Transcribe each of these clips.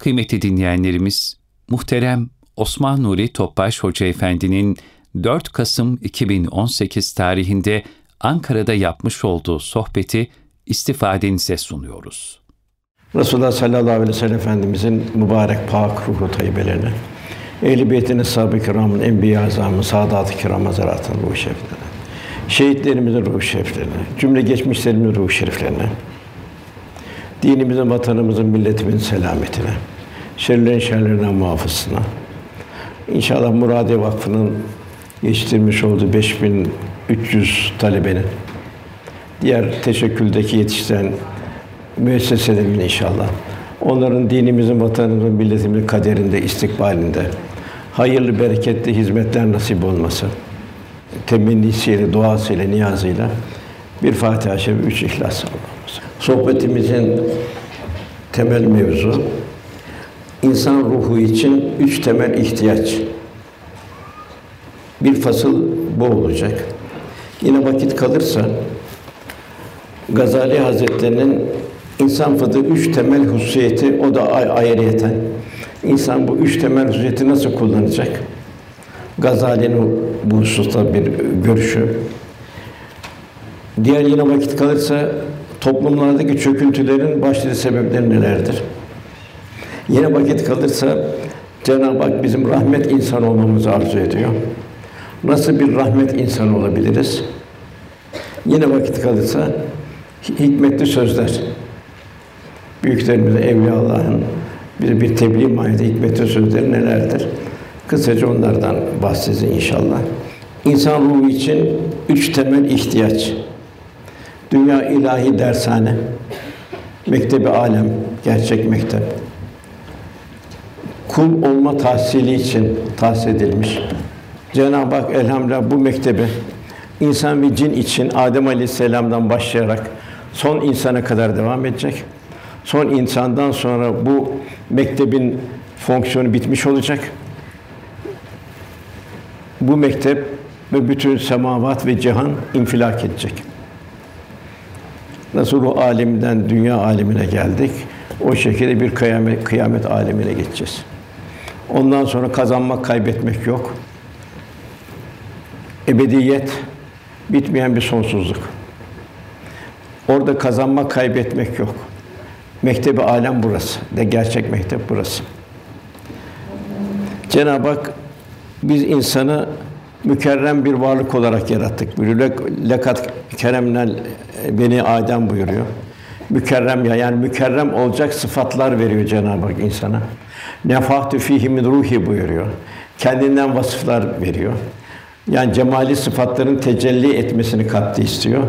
Kıymetli dinleyenlerimiz, muhterem Osman Nuri Topbaş Hoca Efendi'nin 4 Kasım 2018 tarihinde Ankara'da yapmış olduğu sohbeti istifadenize sunuyoruz. Resulullah sallallahu aleyhi ve sellem Efendimizin mübarek pak ruhu tayyibelerine, Ehl-i Beyt'in eshab-ı kiramın, enbiya azamın, saadat-ı kiram hazaratın ruhu şeriflerine, şehitlerimizin ruhu şeriflerine, cümle geçmişlerimizin ruhu şeriflerine, dinimizin, vatanımızın, milletimizin selametine, şerlerin şerlerinden muhafızına, İnşallah Muradiye Vakfı'nın yetiştirmiş olduğu 5300 talebenin diğer teşekküldeki yetiştiren müesseselerin inşallah onların dinimizin, vatanımızın, milletimizin kaderinde, istikbalinde hayırlı, bereketli hizmetler nasip olması temennisiyle, duasıyla, niyazıyla bir Fatiha-i Şerif, üç İhlas olmamız. Sohbetimizin temel mevzu insan ruhu için üç temel ihtiyaç. Bir fasıl bu olacak. Yine vakit kalırsa Gazali Hazretleri'nin insan fıdığı üç temel hususiyeti o da ayrıyeten. İnsan bu üç temel hususiyeti nasıl kullanacak? Gazali'nin bu hususta bir görüşü. Diğer yine vakit kalırsa toplumlardaki çöküntülerin başlıca sebepleri nelerdir? Yine vakit kalırsa Cenab-ı Hak bizim rahmet insan olmamızı arzu ediyor. Nasıl bir rahmet insan olabiliriz? Yine vakit kalırsa hikmetli sözler. Büyüklerimiz, evliya Allah'ın bize bir tebliğ mahiyeti hikmetli sözleri nelerdir? Kısaca onlardan bahsedeceğiz inşallah. İnsan ruhu için üç temel ihtiyaç. Dünya ilahi dershane, mektebi alem, gerçek mektep. Kul olma tahsili için tahsis edilmiş. Cenab-ı Hak elhamdülillah bu mektebi insan ve cin için Adem Aleyhisselam'dan başlayarak son insana kadar devam edecek. Son insandan sonra bu mektebin fonksiyonu bitmiş olacak. Bu mektep ve bütün semavat ve cihan infilak edecek. Nasıl ruh aleminden dünya alemine geldik, o şekilde bir kıyamet kıyamet alemine geçeceğiz. Ondan sonra kazanmak, kaybetmek yok. Ebediyet, bitmeyen bir sonsuzluk. Orada kazanmak, kaybetmek yok. Mektebi alem burası. De gerçek mektep burası. Cenab-ı Hak biz insanı mükerrem bir varlık olarak yarattık. Buyuruyor. Lekat keremnel beni Adem buyuruyor. Mükerrem ya yani mükerrem olacak sıfatlar veriyor Cenab-ı Hak insana. Nefahtü fihi min ruhi buyuruyor. Kendinden vasıflar veriyor. Yani cemali sıfatların tecelli etmesini kattı istiyor.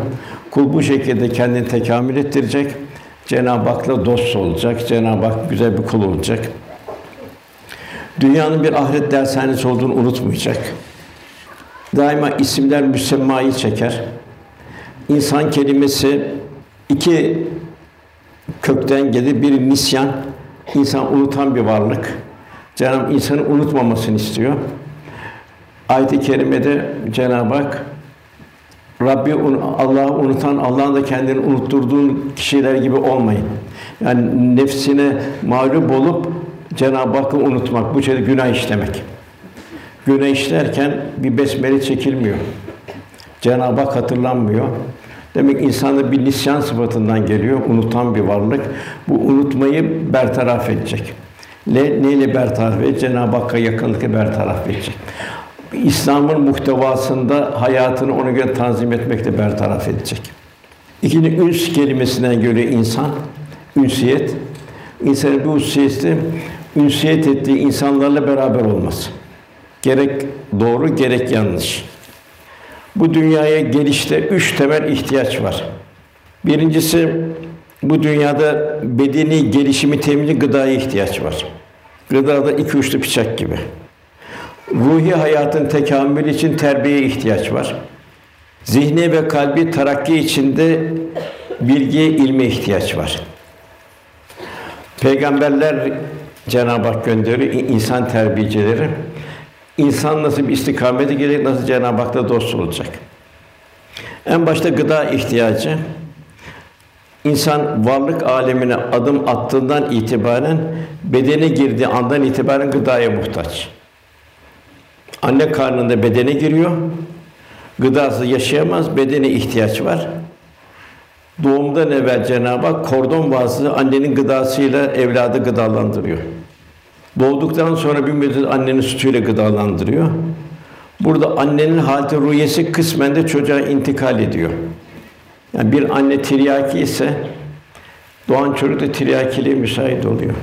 Kul bu şekilde kendini tekamül ettirecek. Cenab-ı Hak'la dost olacak. Cenab-ı Hak güzel bir kul olacak. Dünyanın bir ahiret dershanesi olduğunu unutmayacak. Daima isimler müsemmayı çeker. İnsan kelimesi iki kökten gelir. Bir nisyan, insan unutan bir varlık. Cenab-ı insanı unutmamasını istiyor. Ayet-i kerimede Cenab-ı Hak Rabbi Allah'ı unutan, Allah'ın da kendini unutturduğun kişiler gibi olmayın. Yani nefsine mağlup olup Cenab-ı Hakk'ı unutmak, bu şey günah işlemek. Günah işlerken bir besmele çekilmiyor. Cenab-ı Hak hatırlanmıyor. Demek insanda bir nisyan sıfatından geliyor, unutan bir varlık. Bu unutmayı bertaraf edecek. Ne, neyle bertaraf edecek? Cenab-ı Hakk'a yakınlıkla bertaraf edecek. İslam'ın muhtevasında hayatını ona göre tanzim etmekle bertaraf edecek. İkinci üns kelimesinden göre insan, ünsiyet, insanın bu ünsiyeti ünsiyet ettiği insanlarla beraber olması. Gerek doğru, gerek yanlış. Bu dünyaya gelişte üç temel ihtiyaç var. Birincisi bu dünyada bedeni gelişimi temini gıdaya ihtiyaç var. Gıda da iki uçlu bıçak gibi. Ruhi hayatın tekamülü için terbiyeye ihtiyaç var. Zihni ve kalbi terakki içinde bilgiye, ilme ihtiyaç var. Peygamberler Cenab-ı Hak gönderiyor insan terbiyecileri. İnsan nasıl bir istikamete gelecek, nasıl Cenab-ı Hak'la dost olacak? En başta gıda ihtiyacı. İnsan varlık alemine adım attığından itibaren bedene girdiği andan itibaren gıdaya muhtaç. Anne karnında bedene giriyor. Gıdası yaşayamaz, bedene ihtiyaç var. Doğumdan evvel Cenab-ı Hak kordon vasıtası annenin gıdasıyla evladı gıdalandırıyor. Doğduktan sonra bir müddet annenin sütüyle gıdalandırıyor. Burada annenin halde rüyesi kısmen de çocuğa intikal ediyor. Yani bir anne tiryaki ise doğan çocuk da tiryakiliğe müsait oluyor.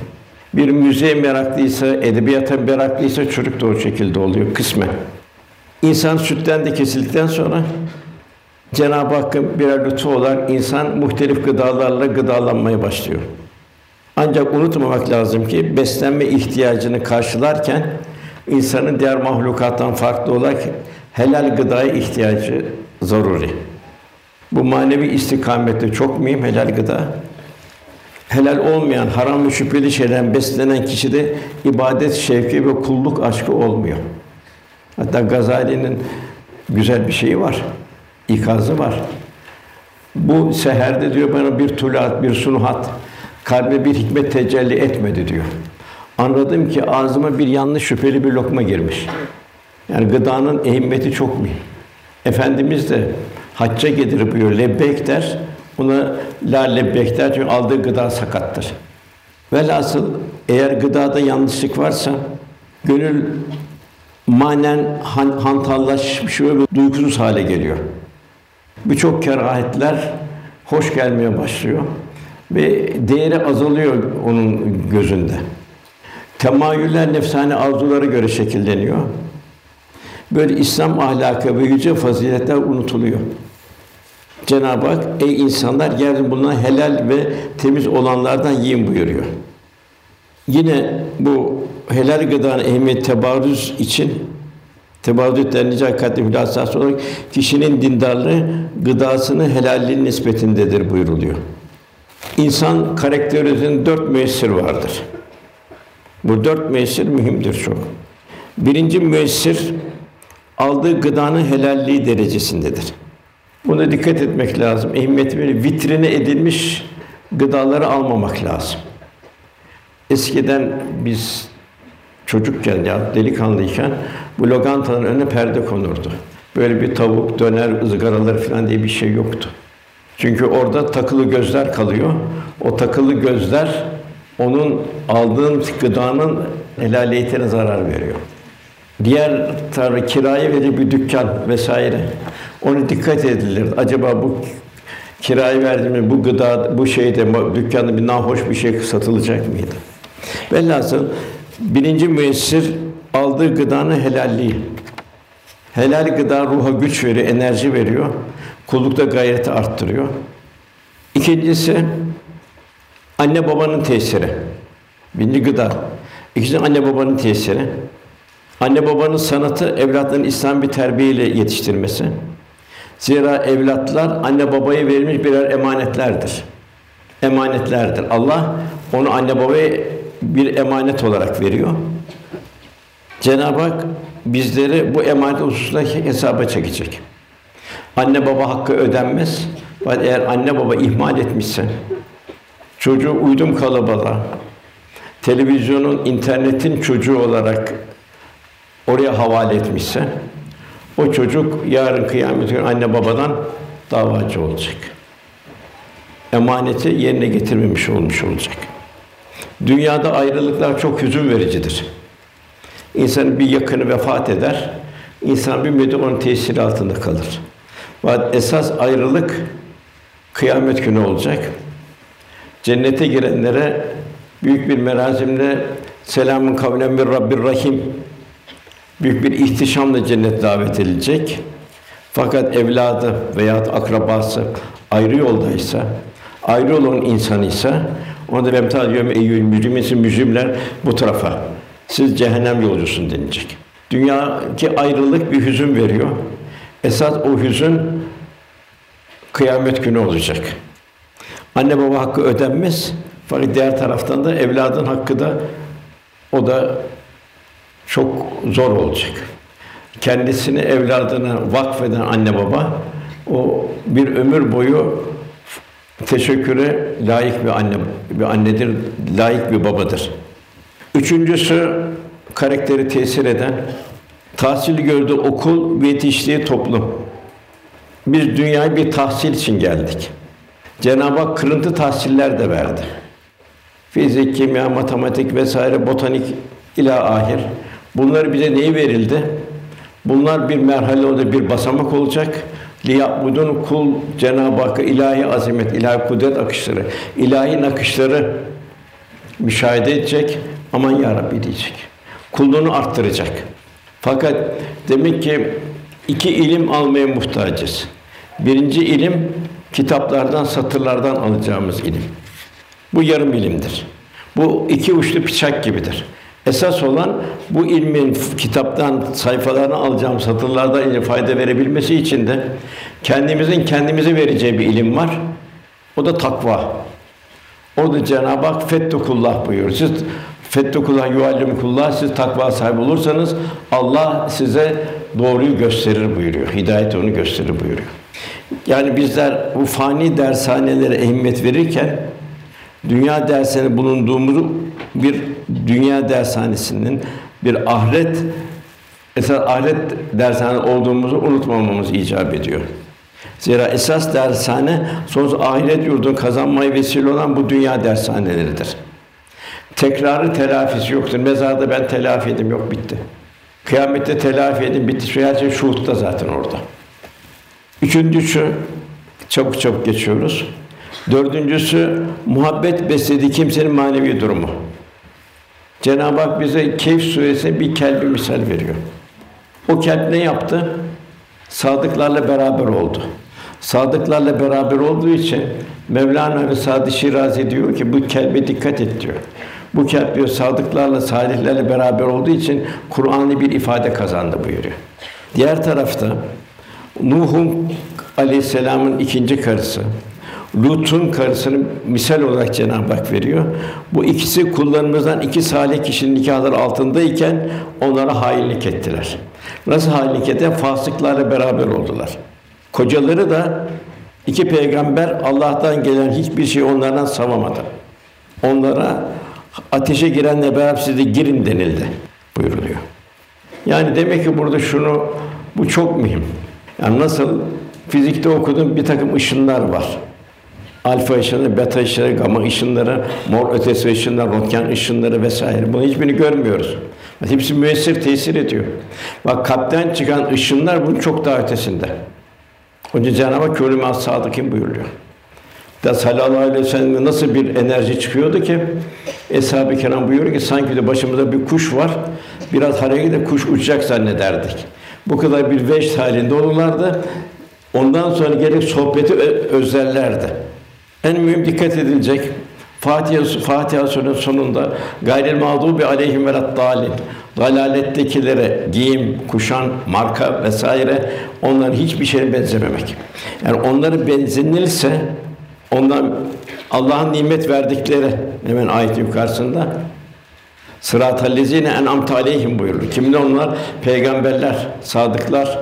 Bir müziğe meraklıysa, edebiyata meraklıysa çocuk da o şekilde oluyor kısmen. İnsan sütten de kesildikten sonra Cenab-ı Hakk'ın birer lütfu olarak insan muhtelif gıdalarla gıdalanmaya başlıyor. Ancak unutmamak lazım ki beslenme ihtiyacını karşılarken insanın diğer mahlukattan farklı olarak helal gıdaya ihtiyacı zaruri. Bu manevi istikamette çok mühim helal gıda. Helal olmayan, haram ve şüpheli şeylerden beslenen kişide ibadet şevki ve kulluk aşkı olmuyor. Hatta Gazali'nin güzel bir şeyi var. ikazı var. Bu seherde diyor bana bir tulat, bir sunuhat, kalbe bir hikmet tecelli etmedi diyor. Anladım ki ağzıma bir yanlış şüpheli bir lokma girmiş. Yani gıdanın ehemmiyeti çok mühim. Efendimiz de hacca gelir buyuruyor, lebbeyk der. Ona la lebbeyk der çünkü aldığı gıda sakattır. Velhasıl eğer gıdada yanlışlık varsa gönül manen han, hantallaşmış ve duygusuz hale geliyor. Birçok kerahetler hoş gelmeye başlıyor ve değeri azalıyor onun gözünde. Temayüller nefsane arzulara göre şekilleniyor. Böyle İslam ahlakı ve yüce faziletler unutuluyor. Cenab-ı Hak ey insanlar yeryüzünde bulunan helal ve temiz olanlardan yiyin buyuruyor. Yine bu helal gıdanın ehemmiyet tebarrüz için tebarrüz denilecek katli hülasası olarak kişinin dindarlığı gıdasını helalliğin nispetindedir buyuruluyor. İnsan karakterizinin dört müessir vardır. Bu dört müessir mühimdir çok. Birinci müessir aldığı gıdanın helalliği derecesindedir. Buna dikkat etmek lazım. Ehemmiyeti böyle vitrine edilmiş gıdaları almamak lazım. Eskiden biz çocukken ya delikanlıyken bu lokantanın önüne perde konurdu. Böyle bir tavuk, döner, ızgaraları falan diye bir şey yoktu. Çünkü orada takılı gözler kalıyor. O takılı gözler onun aldığın gıdanın helaliyetine zarar veriyor. Diğer tarafı kiraya verir bir dükkan vesaire. Ona dikkat edilir. Acaba bu kirayı verdiğimiz bu gıda, bu şeyde, bu dükkanda bir nahoş bir şey satılacak mıydı? Velhasıl birinci müessir aldığı gıdanın helalliği. Helal gıda ruha güç veriyor, enerji veriyor. Kullukta gayreti arttırıyor. İkincisi anne babanın tesiri. Birinci gıda. İkincisi anne babanın tesiri. Anne babanın sanatı evlatların İslam bir terbiyeyle yetiştirmesi. Zira evlatlar anne babaya verilmiş birer emanetlerdir. Emanetlerdir. Allah onu anne babaya bir emanet olarak veriyor. Cenab-ı Hak bizleri bu emanet hususunda hesaba çekecek. Anne baba hakkı ödenmez. Eğer anne baba ihmal etmişse, çocuğu uydum kalabalığa, televizyonun, internetin çocuğu olarak oraya havale etmişse, o çocuk yarın kıyamet günü anne babadan davacı olacak. Emaneti yerine getirmemiş olmuş olacak. Dünyada ayrılıklar çok hüzün vericidir. İnsanın bir yakını vefat eder, insan bir müddet onun tesiri altında kalır. Fakat esas ayrılık kıyamet günü olacak. Cennete girenlere büyük bir merazimle selamun kavlen bir Rabbir Rahim büyük bir ihtişamla cennet davet edilecek. Fakat evladı veya akrabası ayrı yoldaysa, ayrı olan insan ise ona da vemtal yöme eyyül mücrimesi mücrimler bu tarafa. Siz cehennem yolcusun denilecek. Dünyadaki ayrılık bir hüzün veriyor. Esas o hüzün kıyamet günü olacak. Anne baba hakkı ödenmez. Fakat diğer taraftan da evladın hakkı da o da çok zor olacak. Kendisini evladına vakfeden anne baba o bir ömür boyu teşekküre layık bir anne, bir annedir, layık bir babadır. Üçüncüsü karakteri tesir eden, tahsil gördüğü okul ve yetiştiği toplum. Biz dünyaya bir tahsil için geldik. Cenab-ı Hak kırıntı tahsiller de verdi. Fizik, kimya, matematik vesaire, botanik ila ahir. Bunları bize neyi verildi? Bunlar bir merhale olacak, bir basamak olacak. Liyabudun kul Cenab-ı Hakk'a ilahi azamet, ilahi kudret akışları, ilahi nakışları müşahede edecek. Aman ya Rabbi diyecek. Kulluğunu arttıracak. Fakat demek ki iki ilim almaya muhtacız. Birinci ilim kitaplardan, satırlardan alacağımız ilim. Bu yarım ilimdir. Bu iki uçlu bıçak gibidir. Esas olan bu ilmin kitaptan, sayfalarını alacağım satırlardan ile fayda verebilmesi için de kendimizin kendimize vereceği bir ilim var. O da takva. O da Cenab-ı Hak fettukullah buyuruyor. Siz fettukullah yuallimukullah siz takva sahibi olursanız Allah size doğruyu gösterir buyuruyor. Hidayet onu gösterir buyuruyor. Yani bizler bu fani dershanelere ehemmiyet verirken dünya dersine bulunduğumuzu bir dünya dershanesinin bir ahiret esas ahiret dershane olduğumuzu unutmamamız icap ediyor. Zira esas dershane sonsuz ahiret yurdunu kazanmaya vesile olan bu dünya dershaneleridir. Tekrarı telafisi yoktur. Mezarda ben telafi edim yok bitti. Kıyamette telafi edin bitti. Şu her şey şuhutta zaten orada. Üçüncüsü çabuk çabuk geçiyoruz. Dördüncüsü muhabbet beslediği kimsenin manevi durumu. Cenab-ı Hak bize Kehf suresinde bir kelbi misal veriyor. O kelp ne yaptı? Sadıklarla beraber oldu. Sadıklarla beraber olduğu için Mevlana ve Sadi Şirazi diyor ki bu kelbe dikkat et diyor. Bu kelp diyor sadıklarla, salihlerle beraber olduğu için Kur'an'ı bir ifade kazandı buyuruyor. Diğer tarafta Nuh'un Aleyhisselam'ın ikinci karısı, Lut'un karısını misal olarak Cenab-ı Hak veriyor. Bu ikisi kullarımızdan iki salih kişinin nikahları altındayken onlara hainlik ettiler. Nasıl hainlik ettiler? Fasıklarla beraber oldular. Kocaları da iki peygamber Allah'tan gelen hiçbir şey onlardan savamadı. Onlara ateşe girenle beraber siz de girin denildi buyuruluyor. Yani demek ki burada şunu bu çok mühim. Yani nasıl fizikte okudum bir takım ışınlar var. Alfa ışını, beta ışını, gama ışınları, mor ötesi ışınlar, röntgen ışınları vesaire. Bunu hiçbirini görmüyoruz. Hepsi müessir tesir ediyor. Bak kalpten çıkan ışınlar bunun çok daha ötesinde. Onun için Cenab-ı Hak kölüm as sadıkın buyuruyor. Da sallallahu aleyhi ve sellem nasıl bir enerji çıkıyordu ki Eshab-ı Kiram buyuruyor ki sanki de başımızda bir kuş var. Biraz hareket de kuş uçacak zannederdik. Bu kadar bir veş halinde olurlardı. Ondan sonra gerek sohbeti özlerlerdi. En mühim dikkat edilecek Fatiha Fatiha Suresi'nin sonunda gayril mağdubi aleyhim ve dalin dalalettekilere giyim, kuşan, marka vesaire onların hiçbir şeye benzememek. Yani onları benzenilse ondan Allah'ın nimet verdikleri hemen ayet yukarısında Sırat-ı lezine en'amte aleyhim buyurur. Kimde onlar? Peygamberler, sadıklar,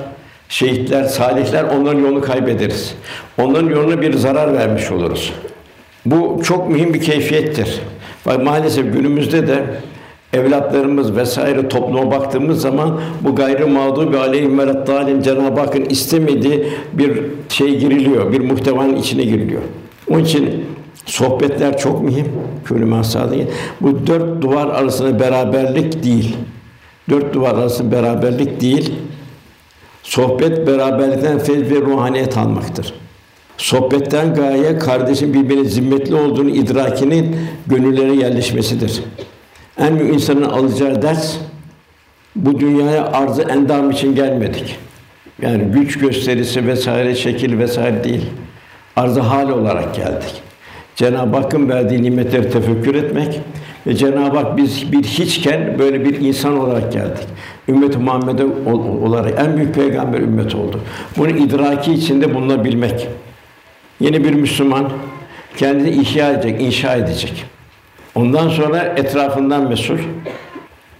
şehitler, salihler onların yolunu kaybederiz. Onların yoluna bir zarar vermiş oluruz. Bu çok mühim bir keyfiyettir. Bak maalesef günümüzde de evlatlarımız vesaire topluma baktığımız zaman bu gayrı mağdubi aleyhim ve Cenab-ı Hakk'ın istemediği bir şey giriliyor, bir muhtevanın içine giriliyor. Onun için sohbetler çok mühim. Külü mahsadıyım. Bu dört duvar arasında beraberlik değil. Dört duvar arasında beraberlik değil. Sohbet beraberlikten feyz ve ruhaniyet almaktır. Sohbetten gaye kardeşin birbirine zimmetli olduğunu idrakinin gönüllere yerleşmesidir. En büyük insanın alacağı ders bu dünyaya arzı endam için gelmedik. Yani güç gösterisi vesaire şekil vesaire değil. Arzı hal olarak geldik. Cenab-ı Hakk'ın verdiği nimetleri tefekkür etmek ve Cenab-ı Hak biz bir hiçken böyle bir insan olarak geldik. Ümmet-i Muhammed'e olarak en büyük peygamber ümmet oldu. Bunu idraki içinde bulunabilmek. Yeni bir Müslüman kendini ihya edecek, inşa edecek. Ondan sonra etrafından mesul.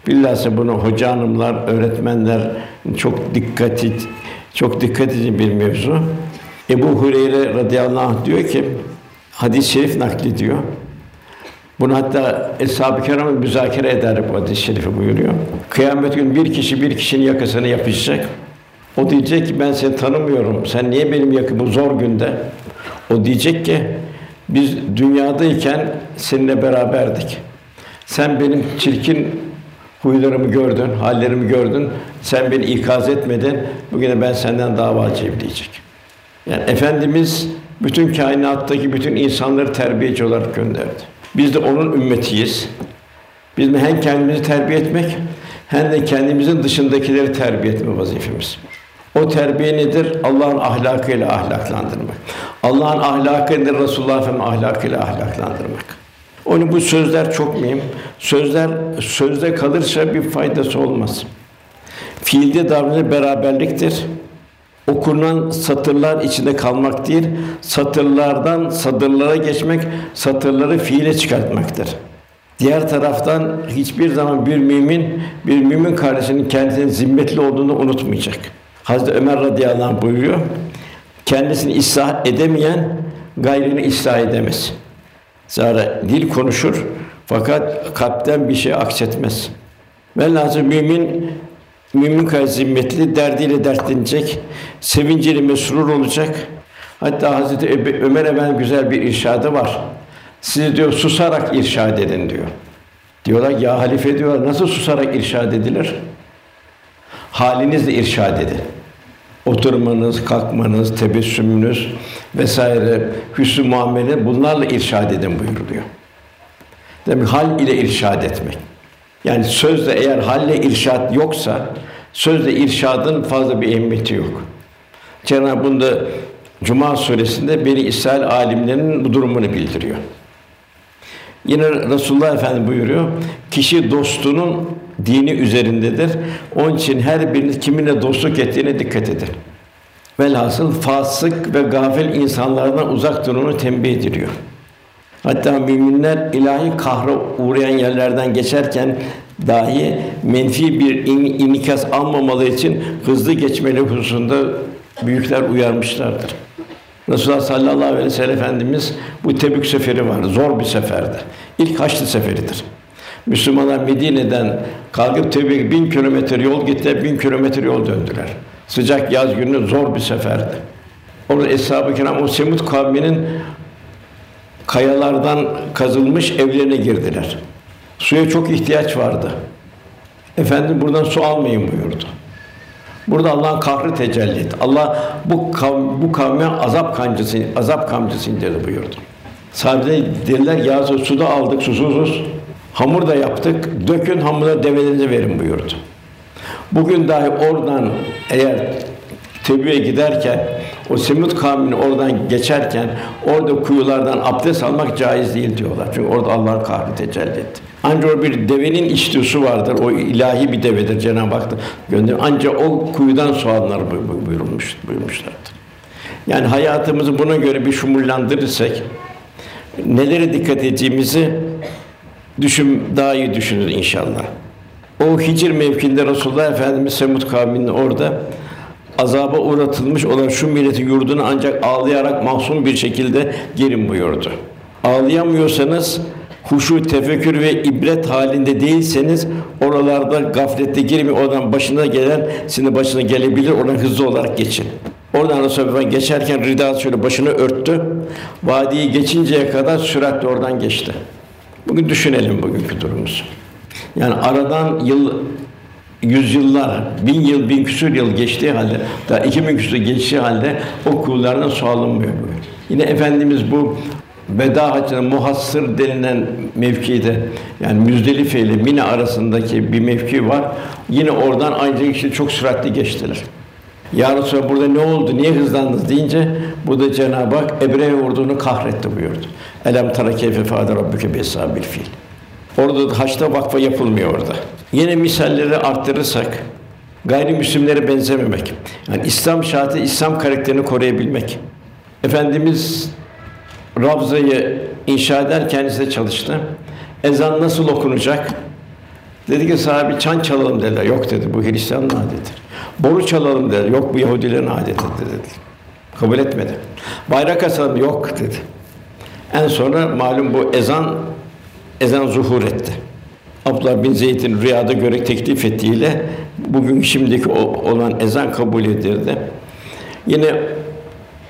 Bilhassa bunu hoca hanımlar, öğretmenler çok dikkati çok dikkat edin bir mevzu. Ebu Hureyre radıyallahu anh diyor ki hadis-i şerif naklediyor. Bunu hatta Eshab-ı Kiram'ı müzakere eder bu hadis-i şerifi buyuruyor. Kıyamet günü bir kişi bir kişinin yakasını yapışacak. O diyecek ki ben seni tanımıyorum. Sen niye benim yakımı zor günde? O diyecek ki biz dünyadayken seninle beraberdik. Sen benim çirkin huylarımı gördün, hallerimi gördün. Sen beni ikaz etmedin. Bugün de ben senden davacıyım diyecek. Yani efendimiz bütün kainattaki bütün insanları terbiyeci olarak gönderdi. Biz de onun ümmetiyiz. Biz hem kendimizi terbiye etmek hem de kendimizin dışındakileri terbiye etme vazifemiz. O terbiye nedir? Allah'ın ahlakıyla ahlaklandırmak. Allah'ın ahlakı nedir? Resulullah Efendimiz ahlakıyla ahlaklandırmak. Onun bu sözler çok mühim. Sözler sözde kalırsa bir faydası olmaz. Fiilde davranış beraberliktir. Okunan satırlar içinde kalmak değil, satırlardan sadırlara geçmek, satırları fiile çıkartmaktır. Diğer taraftan hiçbir zaman bir mümin bir mümin kardeşinin kendisinin zimmetli olduğunu unutmayacak. Hazreti Ömer radıyallahu anh buyuruyor. Kendisini ıslah edemeyen gayrini ıslah edemez. Zara dil konuşur fakat kalpten bir şey aksetmez. Velhâsıl mümin mümin kadar zimmetli, derdiyle dertlenecek, sevinciyle mesrur olacak. Hatta Hazreti Ömer Efendi güzel bir irşadı var. Sizi diyor susarak irşad edin diyor. Diyorlar ya halife diyor nasıl susarak irşad edilir? Halinizle irşad edin. Oturmanız, kalkmanız, tebessümünüz vesaire hüsnü muamele bunlarla irşad edin buyuruluyor. Demek hal ile irşad etmek. Yani sözle eğer halle irşad yoksa sözle irşadın fazla bir ehemmiyeti yok. Cenab-ı bunda Cuma suresinde Beni İsrail alimlerinin bu durumunu bildiriyor. Yine Resulullah Efendimiz buyuruyor. Kişi dostunun dini üzerindedir. Onun için her biriniz kiminle dostluk ettiğine dikkat edin. Velhasıl fasık ve gafil insanlardan uzak durunu tembih ediliyor. Hatta müminler ilahi kahra uğrayan yerlerden geçerken dahi menfi bir in, inikas almamaları için hızlı geçmeli hususunda büyükler uyarmışlardır. Resulullah sallallahu aleyhi ve sellem Efendimiz bu Tebük seferi var. Zor bir seferdi. İlk Haçlı seferidir. Müslümanlar Medine'den kalkıp Tebük bin kilometre yol gittiler, bin kilometre yol döndüler. Sıcak yaz günü zor bir seferdi. Orada Eshab-ı Kiram o Semud kavminin kayalardan kazılmış evlerine girdiler. Suya çok ihtiyaç vardı. Efendim buradan su almayın buyurdu. Burada Allah'ın kahrı tecelli etti. Allah bu kavm, bu kavme azap kancısı, azap kamçısı indirdi buyurdu. Sahabeler dediler ya su da aldık susuzuz. Hamur da yaptık. Dökün hamura develerinize verin buyurdu. Bugün dahi oradan eğer Tebü'ye giderken o Semud kavmini oradan geçerken orada kuyulardan abdest almak caiz değil diyorlar. Çünkü orada Allah'ın kahrı tecelli etti. Ancak bir devenin içtiği su vardır. O ilahi bir devedir Cenab-ı Hak gönder. Ancak o kuyudan su alınır buyurulmuş buyurmuşlardır. Yani hayatımızı buna göre bir şumullandırırsak nelere dikkat edeceğimizi düşün daha iyi düşünür inşallah. O Hicr mevkinde Resulullah Efendimiz Semud kavminin orada azaba uğratılmış olan şu milletin yurduna ancak ağlayarak mahzun bir şekilde girin buyurdu. Ağlayamıyorsanız huşu, tefekkür ve ibret halinde değilseniz oralarda gaflette girmeyin. Oradan başına gelen sizin başına gelebilir. Oradan hızlı olarak geçin. Oradan Resulullah geçerken rida şöyle başını örttü. Vadiyi geçinceye kadar süratle oradan geçti. Bugün düşünelim bugünkü durumumuzu. Yani aradan yıl yüzyıllar, bin yıl, bin küsur yıl geçtiği halde, daha iki bin küsur geçtiği halde o kullardan su alınmıyor. Yine Efendimiz bu veda haccına muhassır denilen mevkide yani Müzdelife ile Mine arasındaki bir mevki var. Yine oradan aynı işte çok süratli geçtiler. Ya Resulallah burada ne oldu, niye hızlandınız deyince bu da Cenab-ı Hak Ebrehe ordunu kahretti buyurdu. Elem tara keyfe fâde rabbuke besabil fil. Orada da haçta vakfa yapılmıyor orada. Yine misalleri arttırırsak gayrimüslimlere benzememek. Yani İslam şartı İslam karakterini koruyabilmek. Efendimiz Ravza'yı inşa eder kendisi de çalıştı. Ezan nasıl okunacak? Dedi ki sahibi çan çalalım dediler. Yok dedi bu Hristiyanın adetidir. Boru çalalım dediler. Yok bu Yahudilerin adetidir dedi. Kabul etmedi. Bayrak asalım yok dedi. En sonra malum bu ezan ezan zuhur etti. Abdullah bin Zeyd'in rüyada görerek teklif ettiğiyle bugün şimdiki olan ezan kabul edildi. Yine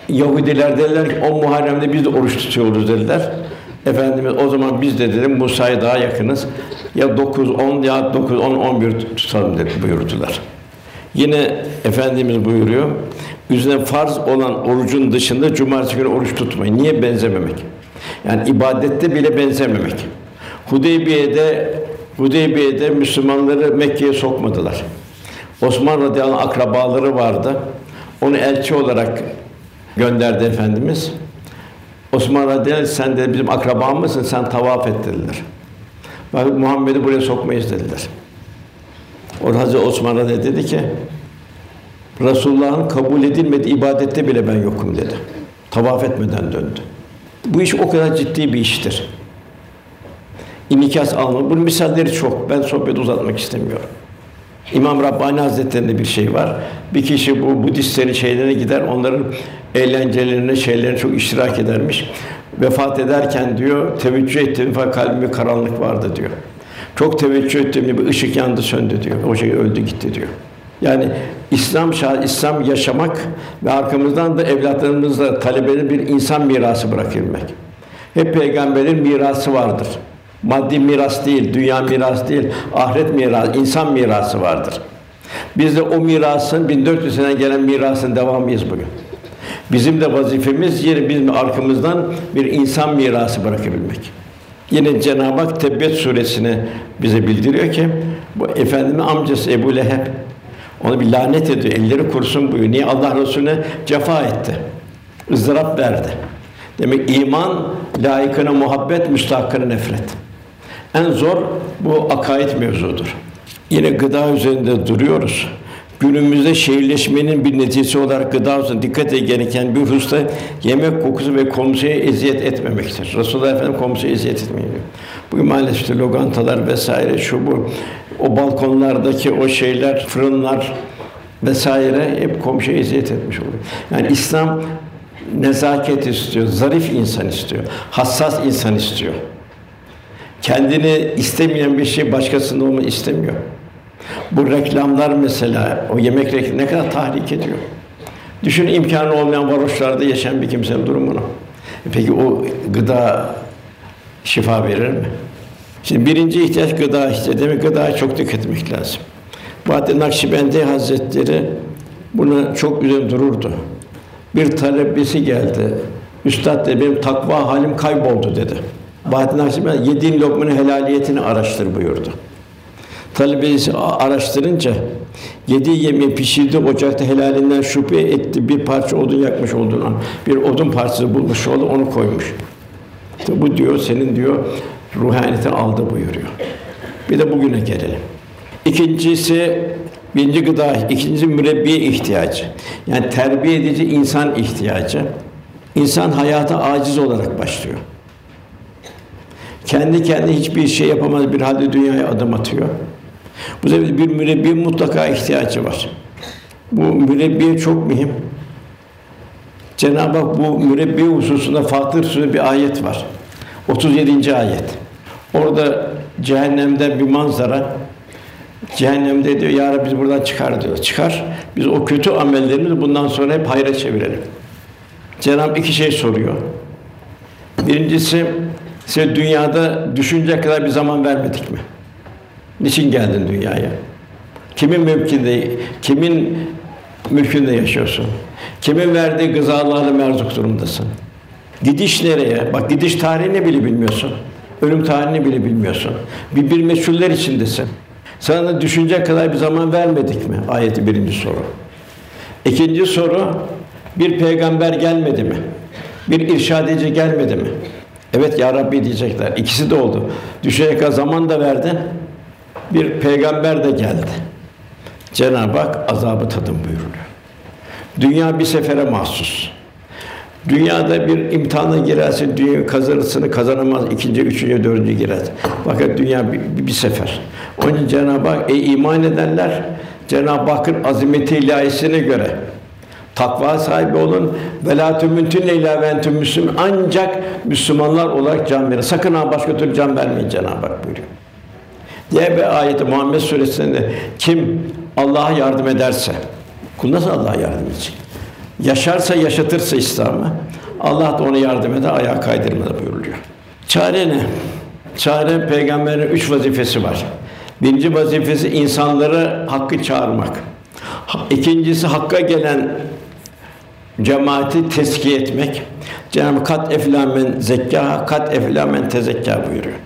Yahudiler dediler ki o Muharrem'de biz de oruç tutuyoruz dediler. Efendimiz o zaman biz de dedim Musa'ya daha yakınız. Ya 9 10 ya 9 10 11 tutalım dedi buyurdular. Yine efendimiz buyuruyor. Üzerine farz olan orucun dışında cumartesi günü oruç tutmayın. Niye benzememek? Yani ibadette bile benzememek. Hudeybiye'de Hudeybiye'de Müslümanları Mekke'ye sokmadılar. Osman radıyallahu anh akrabaları vardı. Onu elçi olarak gönderdi efendimiz. Osman radıyallahu anh, sen de bizim akraban mısın? Sen tavaf et dediler. Bak Muhammed'i buraya sokmayız dediler. O Hazreti Osman radıyallahu dedi ki Resulullah'ın kabul edilmediği ibadette bile ben yokum dedi. Tavaf etmeden döndü. Bu iş o kadar ciddi bir iştir. İnikas alma. Bunun misalleri çok. Ben sohbeti uzatmak istemiyorum. İmam Rabbani Hazretleri'nde bir şey var. Bir kişi bu Budistlerin şeylerine gider, onların eğlencelerine, şeylerine çok iştirak edermiş. Vefat ederken diyor, teveccüh ettim fakat kalbimde karanlık vardı diyor. Çok teveccüh ettim bir ışık yandı söndü diyor. O şey öldü gitti diyor. Yani İslam şah, İslam yaşamak ve arkamızdan da evlatlarımızla talebeli bir insan mirası bırakabilmek. Hep peygamberin mirası vardır. Maddi miras değil, dünya miras değil, ahiret mirası, insan mirası vardır. Biz de o mirasın 1400 sene gelen mirasın devamıyız bugün. Bizim de vazifemiz yine bizim arkamızdan bir insan mirası bırakabilmek. Yine Cenab-ı Hak Tebbet suresine bize bildiriyor ki bu efendimin amcası Ebu Leheb onu bir lanet ediyor. Elleri kursun buyuruyor. Niye Allah Resulüne cefa etti? ızdırap verdi. Demek iman layıkına muhabbet, müstahakkına nefret. En zor bu akaid mevzudur. Yine gıda üzerinde duruyoruz. Günümüzde şehirleşmenin bir neticesi olarak gıda üzerinde dikkat gereken bir hususta yemek kokusu ve komşuya eziyet etmemektir. Resulullah Efendimiz komşuya eziyet etmeyin. Bugün maalesef işte lokantalar vesaire şu bu o balkonlardaki o şeyler, fırınlar vesaire hep komşuya eziyet etmiş oluyor. Yani İslam nezaket istiyor, zarif insan istiyor, hassas insan istiyor. Kendini istemeyen bir şey başkasında olma istemiyor. Bu reklamlar mesela, o yemek reklamı ne kadar tahrik ediyor. Düşün imkanı olmayan varoşlarda yaşayan bir kimsenin durumunu. E peki o gıda şifa verir mi? Şimdi birinci ihtiyaç gıda işte. Demek gıdaya çok dikkat etmek lazım. Bahattin Nakşibendi Hazretleri buna çok üzerinde dururdu. Bir talebesi geldi. Üstad dedi, benim takva halim kayboldu dedi. Bahattin Nakşibendi yediğin lokmanın helaliyetini araştır buyurdu. Talebesi araştırınca yediği yemeği pişirdi ocakta helalinden şüphe etti. Bir parça odun yakmış olduğunu, bir odun parçası bulmuş oldu, onu koymuş. İşte bu diyor senin diyor ruhaniyeti aldı buyuruyor. Bir de bugüne gelelim. İkincisi birinci gıda, ikinci mürebbiye ihtiyacı. Yani terbiye edici insan ihtiyacı. İnsan hayata aciz olarak başlıyor. Kendi kendine hiçbir şey yapamaz bir halde dünyaya adım atıyor. Bu sebeple bir mürebbiye mutlaka ihtiyacı var. Bu mürebbiye çok mühim. Cenab-ı Hak bu mürebbiye hususunda Fatır Suresi bir ayet var. 37. ayet. Orada cehennemde bir manzara. Cehennemde diyor, Ya Rabbi bizi buradan çıkar diyor. Çıkar. Biz o kötü amellerimizi bundan sonra hep hayra çevirelim. Cenab-ı iki şey soruyor. Birincisi, size dünyada düşünecek kadar bir zaman vermedik mi? Niçin geldin dünyaya? Kimin mülkünde, kimin mülkünde yaşıyorsun? Kimin verdiği gızalarla merzuk durumdasın? Gidiş nereye? Bak gidiş tarihini bile bilmiyorsun. Ölüm tarihini bile bilmiyorsun. Bir bir meçhuller içindesin. Sana düşünecek kadar bir zaman vermedik mi? Ayeti birinci soru. İkinci soru, bir peygamber gelmedi mi? Bir irşad edici gelmedi mi? Evet ya Rabbi diyecekler. İkisi de oldu. Düşecek kadar zaman da verdin. Bir peygamber de geldi. Cenab-ı Hak azabı tadın buyuruyor. Dünya bir sefere mahsus. Dünyada bir imtihana girerse dünya kazanırsını kazanamaz, ikinci, üçüncü, dördüncü girer. Fakat dünya bir, bir sefer. Onun Cenab-ı Hak, ey iman edenler, Cenab-ı Hakk'ın azimeti ilahisine göre Takva sahibi olun. Ve la tümüntünne illa ve entüm müslüm. Ancak Müslümanlar olarak can verin. Sakın ha başka türlü can vermeyin Cenab-ı Hak buyuruyor. Diğer bir ayeti Muhammed Suresi'nde kim Allah'a yardım ederse, kul nasıl Allah'a yardım edecek? Yaşarsa, yaşatırsa İslam'ı, Allah da ona yardım eder, ayağa kaydırmadı buyuruluyor. Çare ne? Çare peygamberin üç vazifesi var. Birinci vazifesi insanları hakkı çağırmak. İkincisi hakka gelen cemaati teskiye etmek. Cenab-ı kat eflamen zekka, kat eflamen tezekka buyuruyor.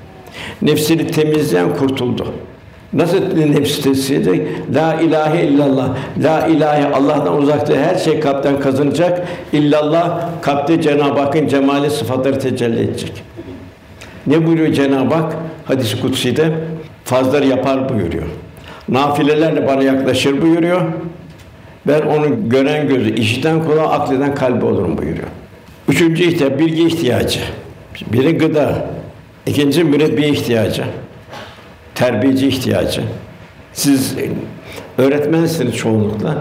Nefsini temizleyen kurtuldu. Nasıl nefsi tesiri? La ilahe illallah. La ilahe Allah'tan uzakta her şey kalpten kazanacak. İllallah kalpte Cenab-ı Hakk'ın cemali sıfatları tecelli edecek. Ne buyuruyor Cenab-ı Hak? Hadis-i kutsi'de fazları yapar buyuruyor. Nafilelerle bana yaklaşır buyuruyor. Ben onu gören gözü, işiten kulağı, akleden kalbi olurum buyuruyor. Üçüncü ihtiyaç, bilgi ihtiyacı. Biri gıda, ikinci mürebbiye ihtiyacı, terbiyeci ihtiyacı. Siz öğretmensiniz çoğunlukla.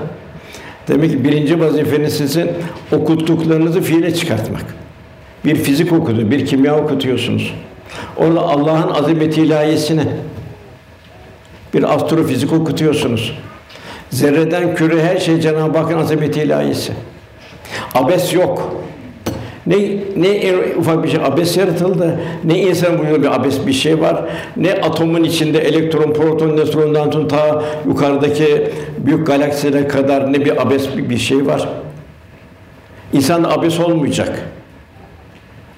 Demek ki birinci vazifeniz sizin okuttuklarınızı fiile çıkartmak. Bir fizik okudu, bir kimya okutuyorsunuz. Orada Allah'ın azameti ilahiyesini bir astrofizik okutuyorsunuz. Zerreden küre her şey Cenab-ı Hakk'ın azameti ilahisi. Abes yok. Ne ne en ufak bir şey abes yaratıldı. Ne insan vücudunda bir abes bir şey var. Ne atomun içinde elektron, proton, nötron, nötron ta yukarıdaki büyük galaksilere kadar ne bir abes bir, şey var. İnsan abes olmayacak.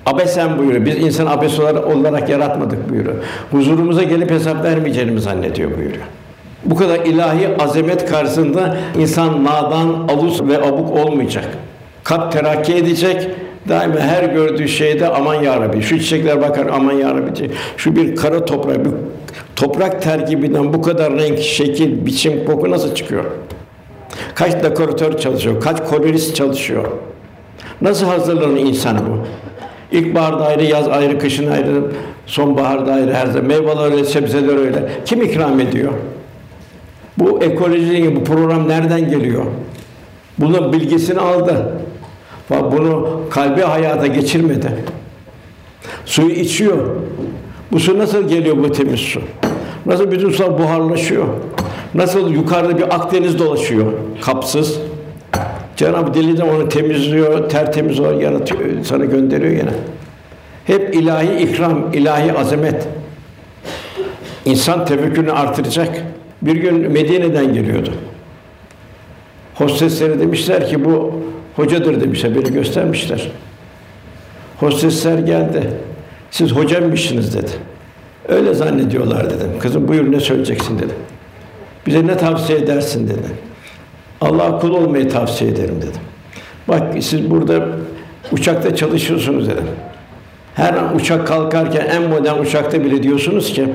Abesen buyuruyor. Biz insan abes olarak, olarak yaratmadık buyuruyor. Huzurumuza gelip hesap vermeyeceğini zannediyor buyuruyor. Bu kadar ilahi azamet karşısında insan nadan, alus ve abuk olmayacak. Kalp terakki edecek. Daima her gördüğü şeyde aman ya Rabbi. Şu çiçekler bakar aman ya Rabbi. Şu bir kara toprak, bir toprak terkibinden bu kadar renk, şekil, biçim, koku nasıl çıkıyor? Kaç dekoratör çalışıyor, kaç kolorist çalışıyor? Nasıl hazırlanır insan bu? İlkbaharda ayrı, yaz ayrı, kışın ayrı, sonbaharda ayrı, her zaman. Meyveler öyle, sebzeler öyle. Kim ikram ediyor? Bu ekoloji, bu program nereden geliyor? Bunun bilgisini aldı. Bunu kalbi hayata geçirmedi. Suyu içiyor. Bu su nasıl geliyor bu temiz su? Nasıl bütün su buharlaşıyor? Nasıl yukarıda bir Akdeniz dolaşıyor, kapsız. Cenab-ı Dili'den onu temizliyor, tertemiz olarak yaratıyor, sana gönderiyor yine. Hep ilahi ikram, ilahi azamet. İnsan tefekkürünü artıracak. Bir gün Medine'den geliyordu. Hostesleri demişler ki bu hocadır demişler, beni göstermişler. Hostesler geldi. Siz hocammışsınız dedi. Öyle zannediyorlar dedim. Kızım buyur ne söyleyeceksin dedim. Bize ne tavsiye edersin dedi. Allah kul olmayı tavsiye ederim dedim. Bak siz burada uçakta çalışıyorsunuz dedim. Her uçak kalkarken en modern uçakta bile diyorsunuz ki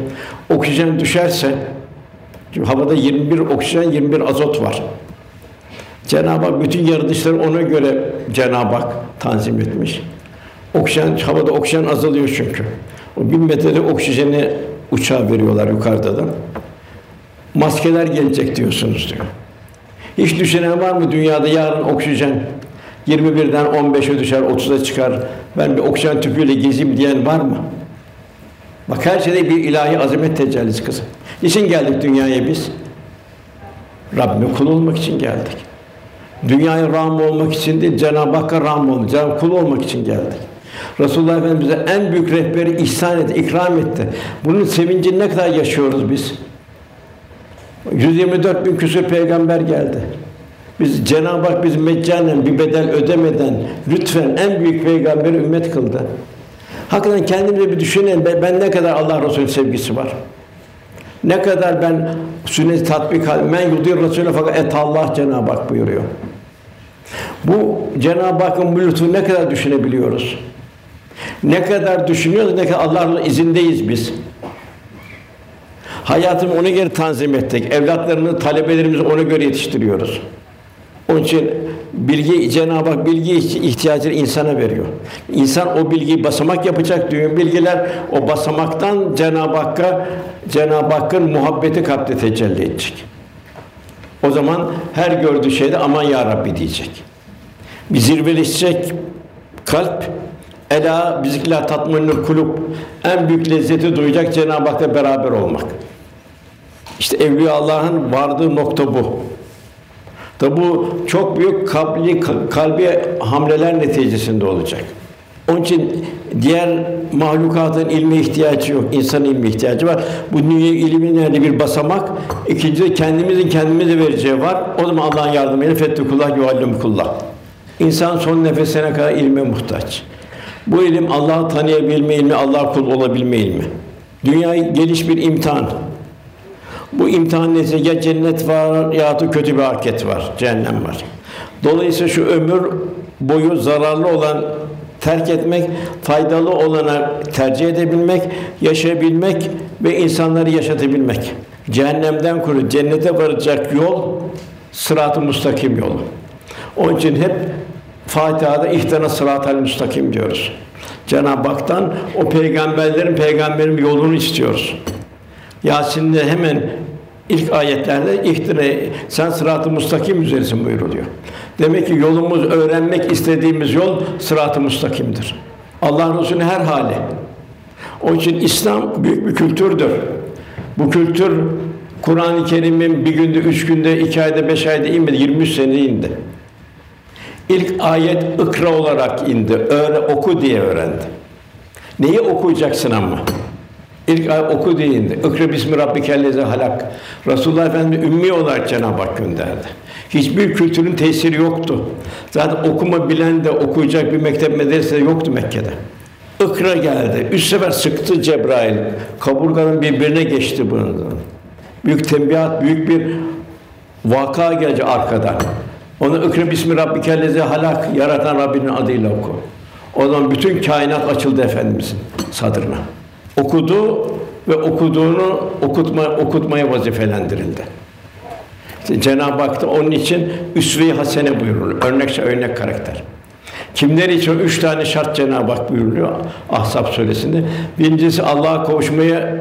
oksijen düşerse çünkü havada 21 oksijen, 21 azot var. Cenab-ı Hak bütün yaratışları ona göre Cenab-ı Hak tanzim etmiş. Oksijen, havada oksijen azalıyor çünkü. O bin metrede oksijeni uçağa veriyorlar yukarıda da. Maskeler gelecek diyorsunuz diyor. Hiç düşünen var mı dünyada yarın oksijen 21'den 15'e düşer, 30'a çıkar. Ben bir oksijen tüpüyle gezeyim diyen var mı? Bak her şeyde bir ilahi azamet tecellisi kızım. Niçin geldik dünyaya biz? Rabbime kul olmak için geldik. Dünyaya rağm olmak için değil, Cenab-ı Hakk'a rağm olmak, Cenab-ı kul olmak için geldik. Resulullah Efendimiz'e en büyük rehberi ihsan etti, ikram etti. Bunun sevincini ne kadar yaşıyoruz biz? 124 bin küsur peygamber geldi. Biz Cenab-ı Hak biz meccanen bir bedel ödemeden lütfen en büyük peygamberi ümmet kıldı. Hakikaten kendimize bir düşünelim. Ben, ben ne kadar Allah Resulü sevgisi var. Ne kadar ben sünnet tatbik men yudir Resulü fakat et Allah Cenab-ı Hak buyuruyor. Bu Cenab-ı Hakk'ın bu lütfu ne kadar düşünebiliyoruz? Ne kadar düşünüyoruz, ne kadar Allah'ın izindeyiz biz. Hayatımı ona göre tanzim ettik. Evlatlarını, talebelerimizi ona göre yetiştiriyoruz. Onun için bilgi Cenab-ı Hak bilgi ihtiyacını insana veriyor. İnsan o bilgiyi basamak yapacak diyor. Bilgiler o basamaktan Cenab-ı Hakk'a Cenab-ı Hakk'ın muhabbeti kalpte tecelli edecek. O zaman her gördüğü şeyde aman ya Rabbi diyecek. Bir zirveleşecek kalp Ela bizikla tatminül kulub en büyük lezzeti duyacak Cenab-ı Hak'la beraber olmak. İşte Evliya Allah'ın vardığı nokta bu. Da bu çok büyük kalbi, kalbi hamleler neticesinde olacak. Onun için diğer mahlukatın ilme ihtiyacı yok. İnsanın ilme ihtiyacı var. Bu dünya ilmin yani bir basamak. İkincisi kendimizin kendimize vereceği var. O zaman Allah'ın yardımıyla fettekullah yuallimkullah. İnsan son nefesine kadar ilme muhtaç. Bu ilim Allah'ı tanıyabilme ilmi, Allah kul olabilme ilmi. Dünya geliş bir imtihan. Bu imtihan neticesinde ya cennet var ya da kötü bir hareket var, cehennem var. Dolayısıyla şu ömür boyu zararlı olan terk etmek, faydalı olana tercih edebilmek, yaşayabilmek ve insanları yaşatabilmek. Cehennemden kuru cennete varacak yol sırat-ı müstakim yolu. Onun için hep Fatiha'da ihtena sıratal müstakim diyoruz. Cenab-ı Hak'tan o peygamberlerin peygamberin yolunu istiyoruz. Yasin'de hemen ilk ayetlerde ihtine sen sırat-ı müstakim üzeresin buyuruluyor. Demek ki yolumuz öğrenmek istediğimiz yol sırat-ı müstakimdir. Allah Resulü her hali. O için İslam büyük bir kültürdür. Bu kültür Kur'an-ı Kerim'in bir günde, üç günde, iki ayda, beş ayda inmedi, 23 sene indi. İlk ayet ikra olarak indi. Öğre, oku diye öğrendi. Neyi okuyacaksın ama? İlk ayet oku diye indi. İkra bismi rabbikellezi halak. Resulullah Efendimiz ümmi olarak Cenab-ı Hak gönderdi. Hiçbir kültürün tesiri yoktu. Zaten okuma bilen de okuyacak bir mektep medrese yoktu Mekke'de. Ikra geldi. Üç sefer sıktı Cebrail. Kaburganın birbirine geçti bunun. Büyük tembihat, büyük bir vaka gelecek arkadan. Onu ikra bismi rabbikellezi halak yaratan Rabbinin adıyla oku. O zaman bütün kainat açıldı efendimizin sadrına. Okudu ve okuduğunu okutma okutmaya vazifelendirildi. İşte Cenab-ı Hak da onun için üsve-i hasene buyuruluyor. Örnek örnek karakter. Kimler için üç tane şart Cenab-ı Hak buyuruluyor Ahzab suresinde. Birincisi Allah'a kavuşmaya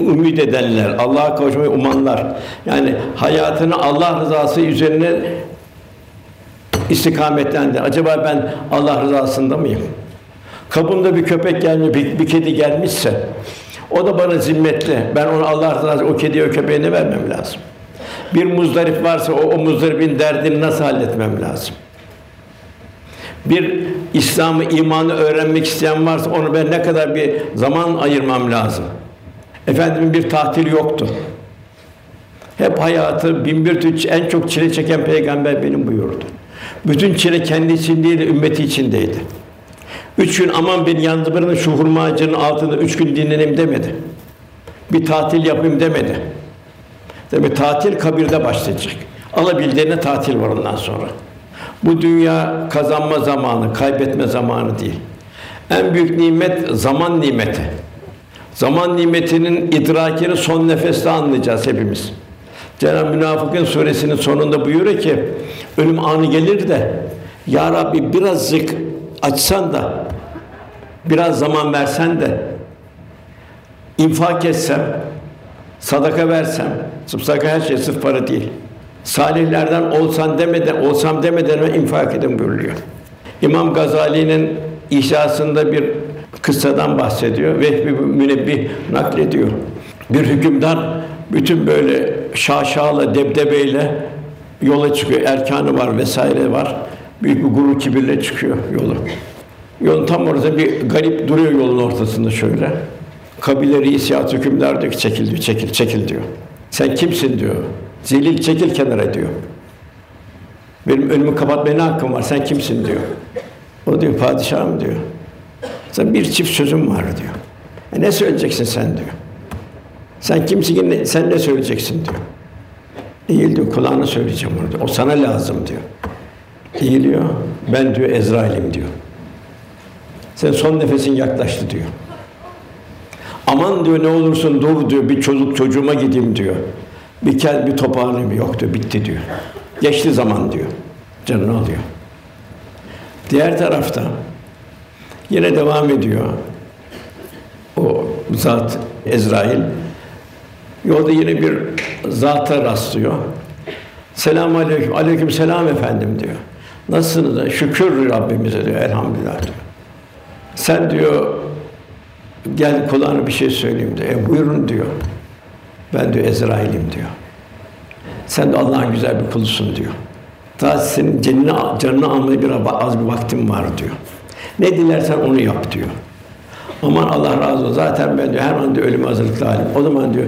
ümit edenler, Allah'a kavuşmayı umanlar. Yani hayatını Allah rızası üzerine istikametlendi. Acaba ben Allah rızasında mıyım? Kabında bir köpek gelmiş, bir, bir kedi gelmişse o da bana zimmetli. Ben onu Allah rızası o kediye o köpeğe ne vermem lazım? Bir muzdarip varsa o, o muzdaribin derdini nasıl halletmem lazım? Bir İslam'ı, imanı öğrenmek isteyen varsa onu ben ne kadar bir zaman ayırmam lazım? Efendim bir tatil yoktu. Hep hayatı bin bir türlü en çok çile çeken peygamber benim buyurdu. Bütün çile kendi için değil, ümmeti içindeydi. Üç gün aman beni yalnız bırakın şu hurma ağacının altında üç gün dinleneyim demedi. Bir tatil yapayım demedi. Demek tatil kabirde başlayacak. Alabildiğine tatil var ondan sonra. Bu dünya kazanma zamanı, kaybetme zamanı değil. En büyük nimet zaman nimeti. Zaman nimetinin idrakini son nefeste anlayacağız hepimiz. Cenab-ı Münafıkın suresinin sonunda buyuruyor ki ölüm anı gelir de ya Rabbi birazcık açsan da biraz zaman versen de infak etsem, sadaka versem, sadaka her şey sırf para değil. Salihlerden olsan demeden, olsam demeden ve infak edin buyuruyor. İmam Gazali'nin İhlasında bir kıssadan bahsediyor. Vehbi Münebbih naklediyor. Bir hükümdar bütün böyle şaşalı, debdebeyle yola çıkıyor. Erkanı var vesaire var. Büyük bir gurur kibirle çıkıyor yolu. Yolun tam orada bir garip duruyor yolun ortasında şöyle. Kabile reisi ya hükümdar diyor ki çekil diyor, çekil, çekil diyor. Sen kimsin diyor. Zelil çekil kenara diyor. Benim önümü kapatmaya ne hakkım var? Sen kimsin diyor. O diyor padişahım diyor. Sen bir çift sözüm var diyor. E ne söyleyeceksin sen diyor. Sen kimsin ki sen ne söyleyeceksin diyor. Eğil diyor kulağına söyleyeceğim diyor. O sana lazım diyor. Eğiliyor. Ben diyor Ezrail'im diyor. Sen son nefesin yaklaştı diyor. Aman diyor ne olursun dur diyor. Bir çocuk çocuğuma gideyim diyor. Bir kel bir toparlayayım yok diyor. Bitti diyor. Geçti zaman diyor. Canını alıyor. Diğer tarafta yine devam ediyor. O zat Ezrail Yolda yine bir zata rastlıyor. Selam aleyküm, aleyküm selam efendim diyor. Nasılsınız? Şükür Rabbimize diyor. Elhamdülillah diyor. Sen diyor gel kulağına bir şey söyleyeyim diyor. E, buyurun diyor. Ben diyor Ezrail'im diyor. Sen de Allah'ın güzel bir kulusun diyor. Daha senin canını, canını almaya bir az bir vaktim var diyor. Ne dilersen onu yap diyor. Aman Allah razı olsun. Zaten ben diyor her an diyor ölüme hazırlıklı halim. O zaman diyor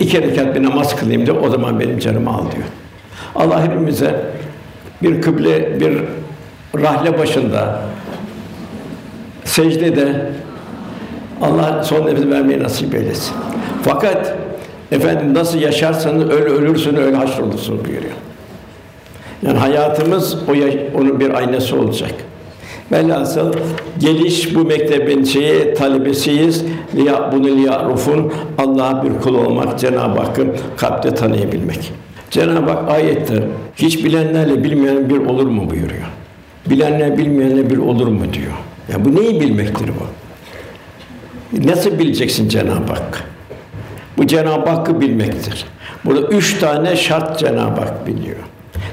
iki rekat bir namaz kılayım diyor. O zaman benim canımı al diyor. Allah hepimize bir kıble, bir rahle başında, secdede Allah son nefesi vermeyi nasip eylesin. Fakat efendim nasıl yaşarsanız öyle ölürsün, öyle haşrolursun buyuruyor. Yani hayatımız o onun bir aynası olacak. Velhasıl geliş bu mektebin şeyi talebesiyiz. Liya bunu liyarufun Allah'a bir kul olmak, Cenab-ı Hakk'ı kalpte tanıyabilmek. Cenab-ı Hak ayette hiç bilenlerle bilmeyen bir olur mu buyuruyor. Bilenler bilmeyenle bir olur mu diyor. Ya bu neyi bilmektir bu? Nasıl bileceksin Cenab-ı Hakk'ı? Bu Cenab-ı Hakk'ı bilmektir. Burada üç tane şart Cenab-ı Hak biliyor.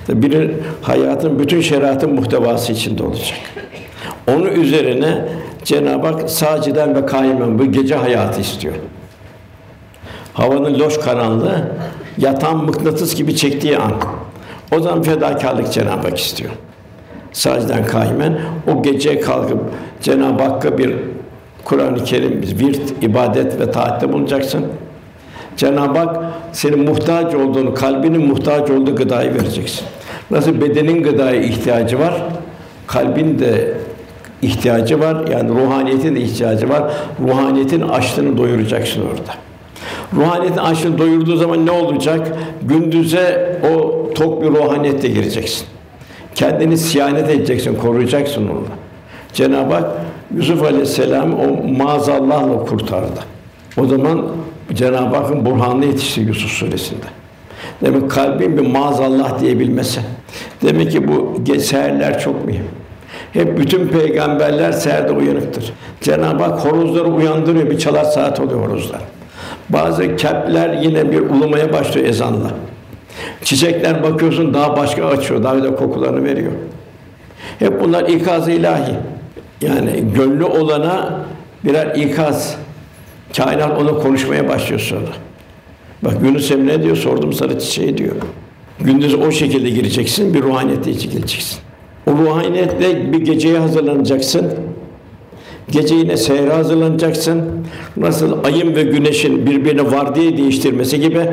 Biri hayatın bütün şeriatın muhtevası içinde olacak. Onun üzerine Cenab-ı Hak saciden ve kaimen bu gece hayatı istiyor. Havanın loş karanlığı yatan mıknatıs gibi çektiği an. O zaman fedakarlık Cenab-ı Hak istiyor. Saciden kaimen o gece kalkıp Cenab-ı Hakk'a bir Kur'an-ı Kerim, virt, ibadet ve taatte bulunacaksın. Cenab-ı Hak senin muhtaç olduğunu, kalbinin muhtaç olduğu gıdayı vereceksin. Nasıl bedenin gıdaya ihtiyacı var, kalbin de ihtiyacı var. Yani ruhaniyetin de ihtiyacı var. Ruhaniyetin açlığını doyuracaksın orada. Ruhaniyetin açlığını doyurduğu zaman ne olacak? Gündüze o tok bir ruhaniyetle gireceksin. Kendini siyanet edeceksin, koruyacaksın onu. Cenab-ı Hak Yusuf Aleyhisselam o maazallahla kurtardı. O zaman Cenab-ı Hakk'ın burhanı yetişti Yusuf suresinde. Demek kalbin bir maazallah diyebilmesi. Demek ki bu seherler çok mühim. Hep bütün peygamberler seherde uyanıktır. Cenab-ı Hak horozları uyandırıyor, bir çalar saat oluyor horozlar. Bazı kepler yine bir ulumaya başlıyor ezanla. Çiçekler bakıyorsun daha başka açıyor, daha da kokularını veriyor. Hep bunlar ikaz-ı ilahi. Yani gönlü olana birer ikaz. Kainat ona konuşmaya başlıyor sonra. Bak Yunus Emre ne diyor? Sordum sarı çiçeği diyor. Gündüz o şekilde gireceksin, bir ruhaniyetle içi geleceksin. O ruhaniyetle bir geceye hazırlanacaksın. Gece yine seyre hazırlanacaksın. Nasıl ayın ve güneşin birbirine vardiya değiştirmesi gibi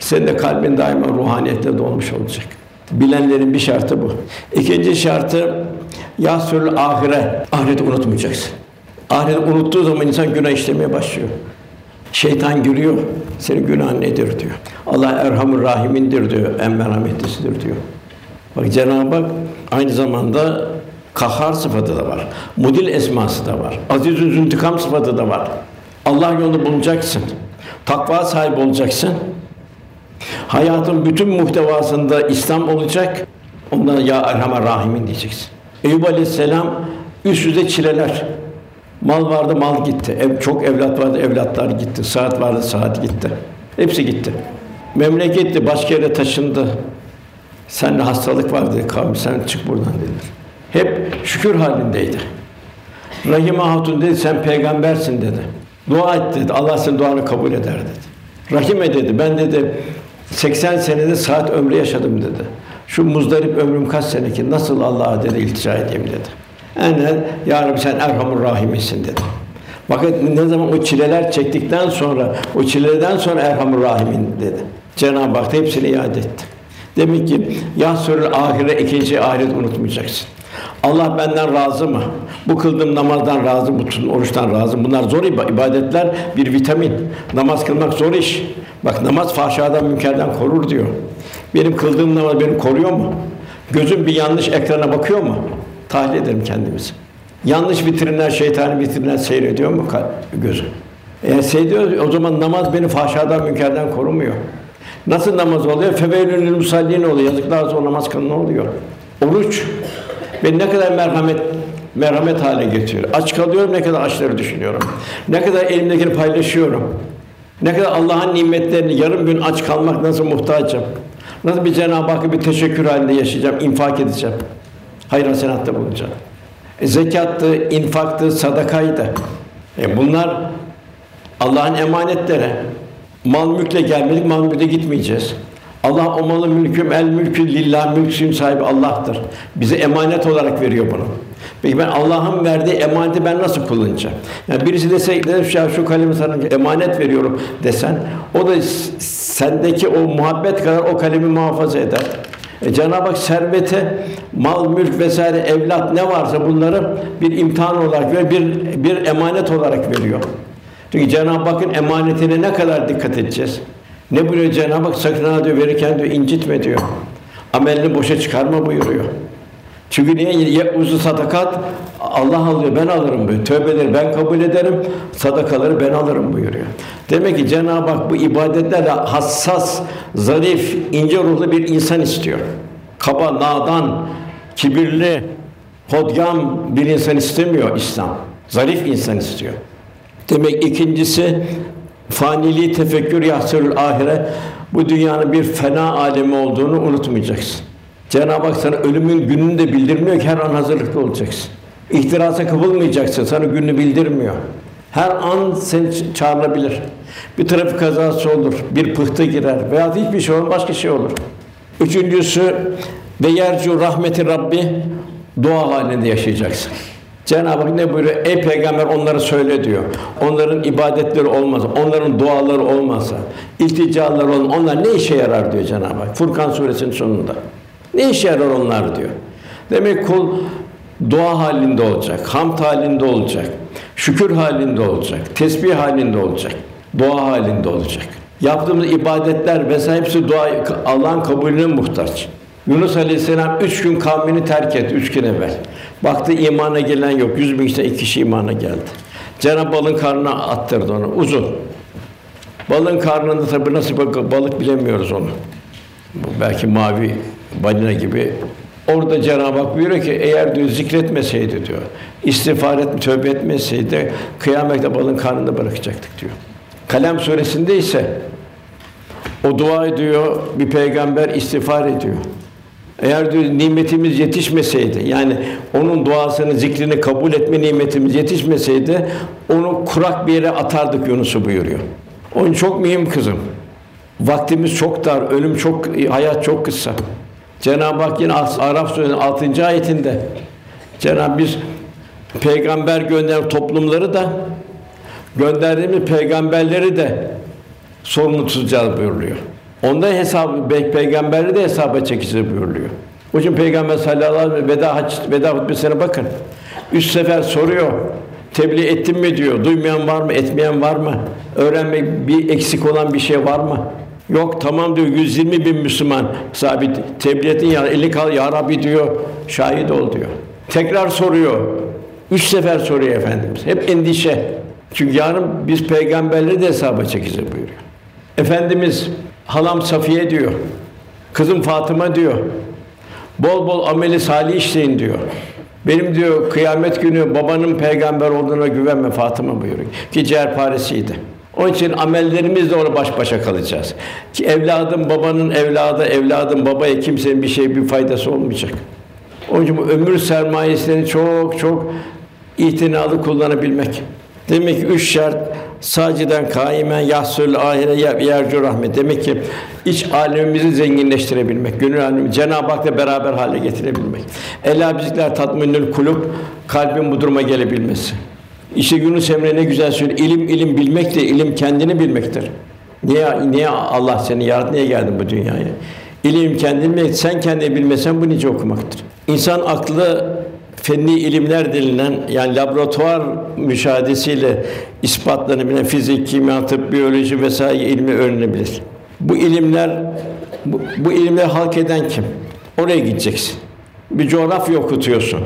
senin de kalbin daima ruhaniyetle dolmuş olacak. Bilenlerin bir şartı bu. İkinci şartı yasül ahire. Ahireti unutmayacaksın. Ahireti unuttuğu zaman insan günah işlemeye başlıyor. Şeytan gülüyor. Senin günahın nedir diyor. Allah Erhamur Rahimindir diyor. En merhametlisidir diyor. Bak Cenab-ı Hak aynı zamanda kahhar sıfatı da var. Mudil esması da var. Aziz-ü züntikam sıfatı da var. Allah yolunda bulunacaksın. Takva sahibi olacaksın. Hayatın bütün muhtevasında İslam olacak. Ondan ya Erhamer Rahimin diyeceksin. Eyüp Aleyhisselam üst üste çileler. Mal vardı, mal gitti. Ev, çok evlat vardı, evlatlar gitti. Saat vardı, saat gitti. Hepsi gitti. Memleketti, başka yere taşındı. Sende hastalık var dedi kavmi, sen çık buradan dediler. Hep şükür halindeydi. Rahime Hatun dedi, sen peygambersin dedi. Dua et dedi, Allah senin duanı kabul eder dedi. Rahime dedi, ben dedi 80 senede saat ömrü yaşadım dedi. Şu muzdarip ömrüm kaç sene ki nasıl Allah'a dedi iltica edeyim dedi. Enen ya Rabbi sen Erhamur Rahim'sin dedi. Fakat ne zaman o çileler çektikten sonra, o çileden sonra Erhamur Rahimin dedi. Cenab-ı Hak da hepsini iade etti. Demek ki yasörül ahire ikinci ahiret unutmayacaksın. Allah benden razı mı? Bu kıldığım namazdan razı mı? Tutun oruçtan razı mı? Bunlar zor iba- ibadetler, bir vitamin. Namaz kılmak zor iş. Bak namaz fahşadan, münkerden korur diyor. Benim kıldığım namaz beni koruyor mu? Gözüm bir yanlış ekrana bakıyor mu? Tahlil ederim kendimizi. Yanlış vitrinler, şeytani vitrinler seyrediyor mu gözüm? Eğer seyrediyor, o zaman namaz beni fahşadan, münkerden korumuyor. Nasıl namaz oluyor? Feveylül musallin oluyor. Yazıklar olsun namaz kılın oluyor? Oruç beni ne kadar merhamet merhamet hale getiriyor. Aç kalıyorum ne kadar açları düşünüyorum. Ne kadar elimdekini paylaşıyorum. Ne kadar Allah'ın nimetlerini yarım gün aç kalmak nasıl muhtacım. Nasıl bir Cenab-ı Hakk'a bir teşekkür halinde yaşayacağım, infak edeceğim. Hayır hasenatta bulunacak. E, zekattı, infaktı, sadakaydı. E, bunlar Allah'ın emanetleri. Mal mülkle gelmedik, mal mülkle gitmeyeceğiz. Allah o malı mülküm el mülkü lillah mülksün sahibi Allah'tır. Bize emanet olarak veriyor bunu. Peki ben Allah'ın verdiği emaneti ben nasıl kullanacağım? Yani birisi dese ya şu kalemi sana emanet veriyorum desen o da sendeki o muhabbet kadar o kalemi muhafaza eder. E, Cenab-ı Hak servete, mal, mülk vesaire, evlat ne varsa bunları bir imtihan olarak ve bir bir emanet olarak veriyor. Çünkü Cenab-ı Hakk'ın emanetine ne kadar dikkat edeceğiz? Ne buyuruyor Cenab-ı Hak? Sakın ha diyor verirken diyor incitme diyor. Amelini boşa çıkarma buyuruyor. Çünkü niye? Ye uzun sadakat Allah alıyor, ben alırım buyuruyor. Tövbeleri ben kabul ederim, sadakaları ben alırım buyuruyor. Demek ki Cenab-ı Hak bu ibadetlerle hassas, zarif, ince ruhlu bir insan istiyor. Kaba, nadan, kibirli, hodgam bir insan istemiyor İslam. Zarif insan istiyor. Demek ikincisi faniliği tefekkür yahsırül ahire bu dünyanın bir fena alemi olduğunu unutmayacaksın. Cenab-ı Hak sana ölümün gününü de bildirmiyor ki her an hazırlıklı olacaksın. İhtirasa kapılmayacaksın. Sana gününü bildirmiyor. Her an seni çağrılabilir. Bir trafik kazası olur, bir pıhtı girer veya hiçbir şey olur, başka şey olur. Üçüncüsü ve yercu rahmeti Rabbi dua halinde yaşayacaksın. Cenab-ı Hak ne buyuruyor? Ey peygamber onları söyle diyor. Onların ibadetleri olmazsa, onların duaları olmazsa, ilticaları olmazsa onlar ne işe yarar diyor Cenab-ı Hak. Furkan suresinin sonunda. Ne işe yarar onlar diyor. Demek kul dua halinde olacak, hamd halinde olacak, şükür halinde olacak, tesbih halinde olacak, dua halinde olacak. Yaptığımız ibadetler vesaire hepsi dua Allah'ın kabulüne muhtaç. Yunus Aleyhisselam üç gün kavmini terk etti, üç gün evvel. Baktı imana gelen yok, yüz bin kişiden iki kişi imana geldi. Cenab-ı balın karnına attırdı onu, uzun. Balın karnında tabi nasıl balık bilemiyoruz onu. Belki mavi balina gibi. Orada Cenab-ı Hak buyuruyor ki eğer diyor zikretmeseydi diyor, istiğfar et, tövbe etmeseydi kıyamette balın karnında bırakacaktık diyor. Kalem suresinde ise o dua ediyor, bir peygamber istiğfar ediyor. Eğer diyor nimetimiz yetişmeseydi, yani onun duasını, zikrini kabul etme nimetimiz yetişmeseydi, onu kurak bir yere atardık Yunus'u buyuruyor. Onun çok mühim kızım. Vaktimiz çok dar, ölüm çok, hayat çok kısa. Cenab-ı Hak yine Araf Suresi'nin 6. ayetinde Cenab-ı biz peygamber gönderen toplumları da gönderdiğimiz peygamberleri de sorumlu tutacağız buyuruyor. Onda hesabı peygamberleri de hesaba çekeceğiz buyuruyor. O için Peygamber sallallahu aleyhi ve sellem veda hac veda hutbesine bakın. Üç sefer soruyor. Tebliğ ettim mi diyor. Duymayan var mı? Etmeyen var mı? Öğrenmek bir eksik olan bir şey var mı? Yok tamam diyor 120 bin Müslüman sabit tebliğ ettin ya elini kal ya Rabbi diyor şahit ol diyor. Tekrar soruyor. Üç sefer soruyor Efendimiz. Hep endişe. Çünkü yarın biz peygamberleri de hesaba çekeceğiz buyuruyor. Efendimiz halam Safiye diyor. Kızım Fatıma diyor. Bol bol ameli salih işleyin diyor. Benim diyor kıyamet günü babanın peygamber olduğuna güvenme Fatıma buyuruyor. Ki ciğerparesiydi. Onun için amellerimizle ona baş başa kalacağız. Ki evladım babanın evladı, evladım babaya kimsenin bir şey bir faydası olmayacak. Onun için bu ömür sermayesini çok çok itinalı kullanabilmek. Demek ki üç şart saciden kaimen yahsul ahire yercu rahmet. Demek ki iç alemimizi zenginleştirebilmek, gönül alemimizi Cenab-ı Hak'la beraber hale getirebilmek. Ela bizikler tatminül kulub kalbin bu duruma gelebilmesi. İşte Yunus Emre ne güzel söylüyor. İlim ilim bilmek de ilim kendini bilmektir. Niye niye Allah seni yarattı? Niye geldin bu dünyaya? İlim kendini bilmek. Sen kendini bilmesen bu nice okumaktır. İnsan aklı fenni ilimler denilen yani laboratuvar müşahedesiyle ispatlanabilen fizik, kimya, tıp, biyoloji vesaire ilmi öğrenebilir. Bu ilimler bu, bu ilimleri halk eden kim? Oraya gideceksin. Bir coğrafya okutuyorsun.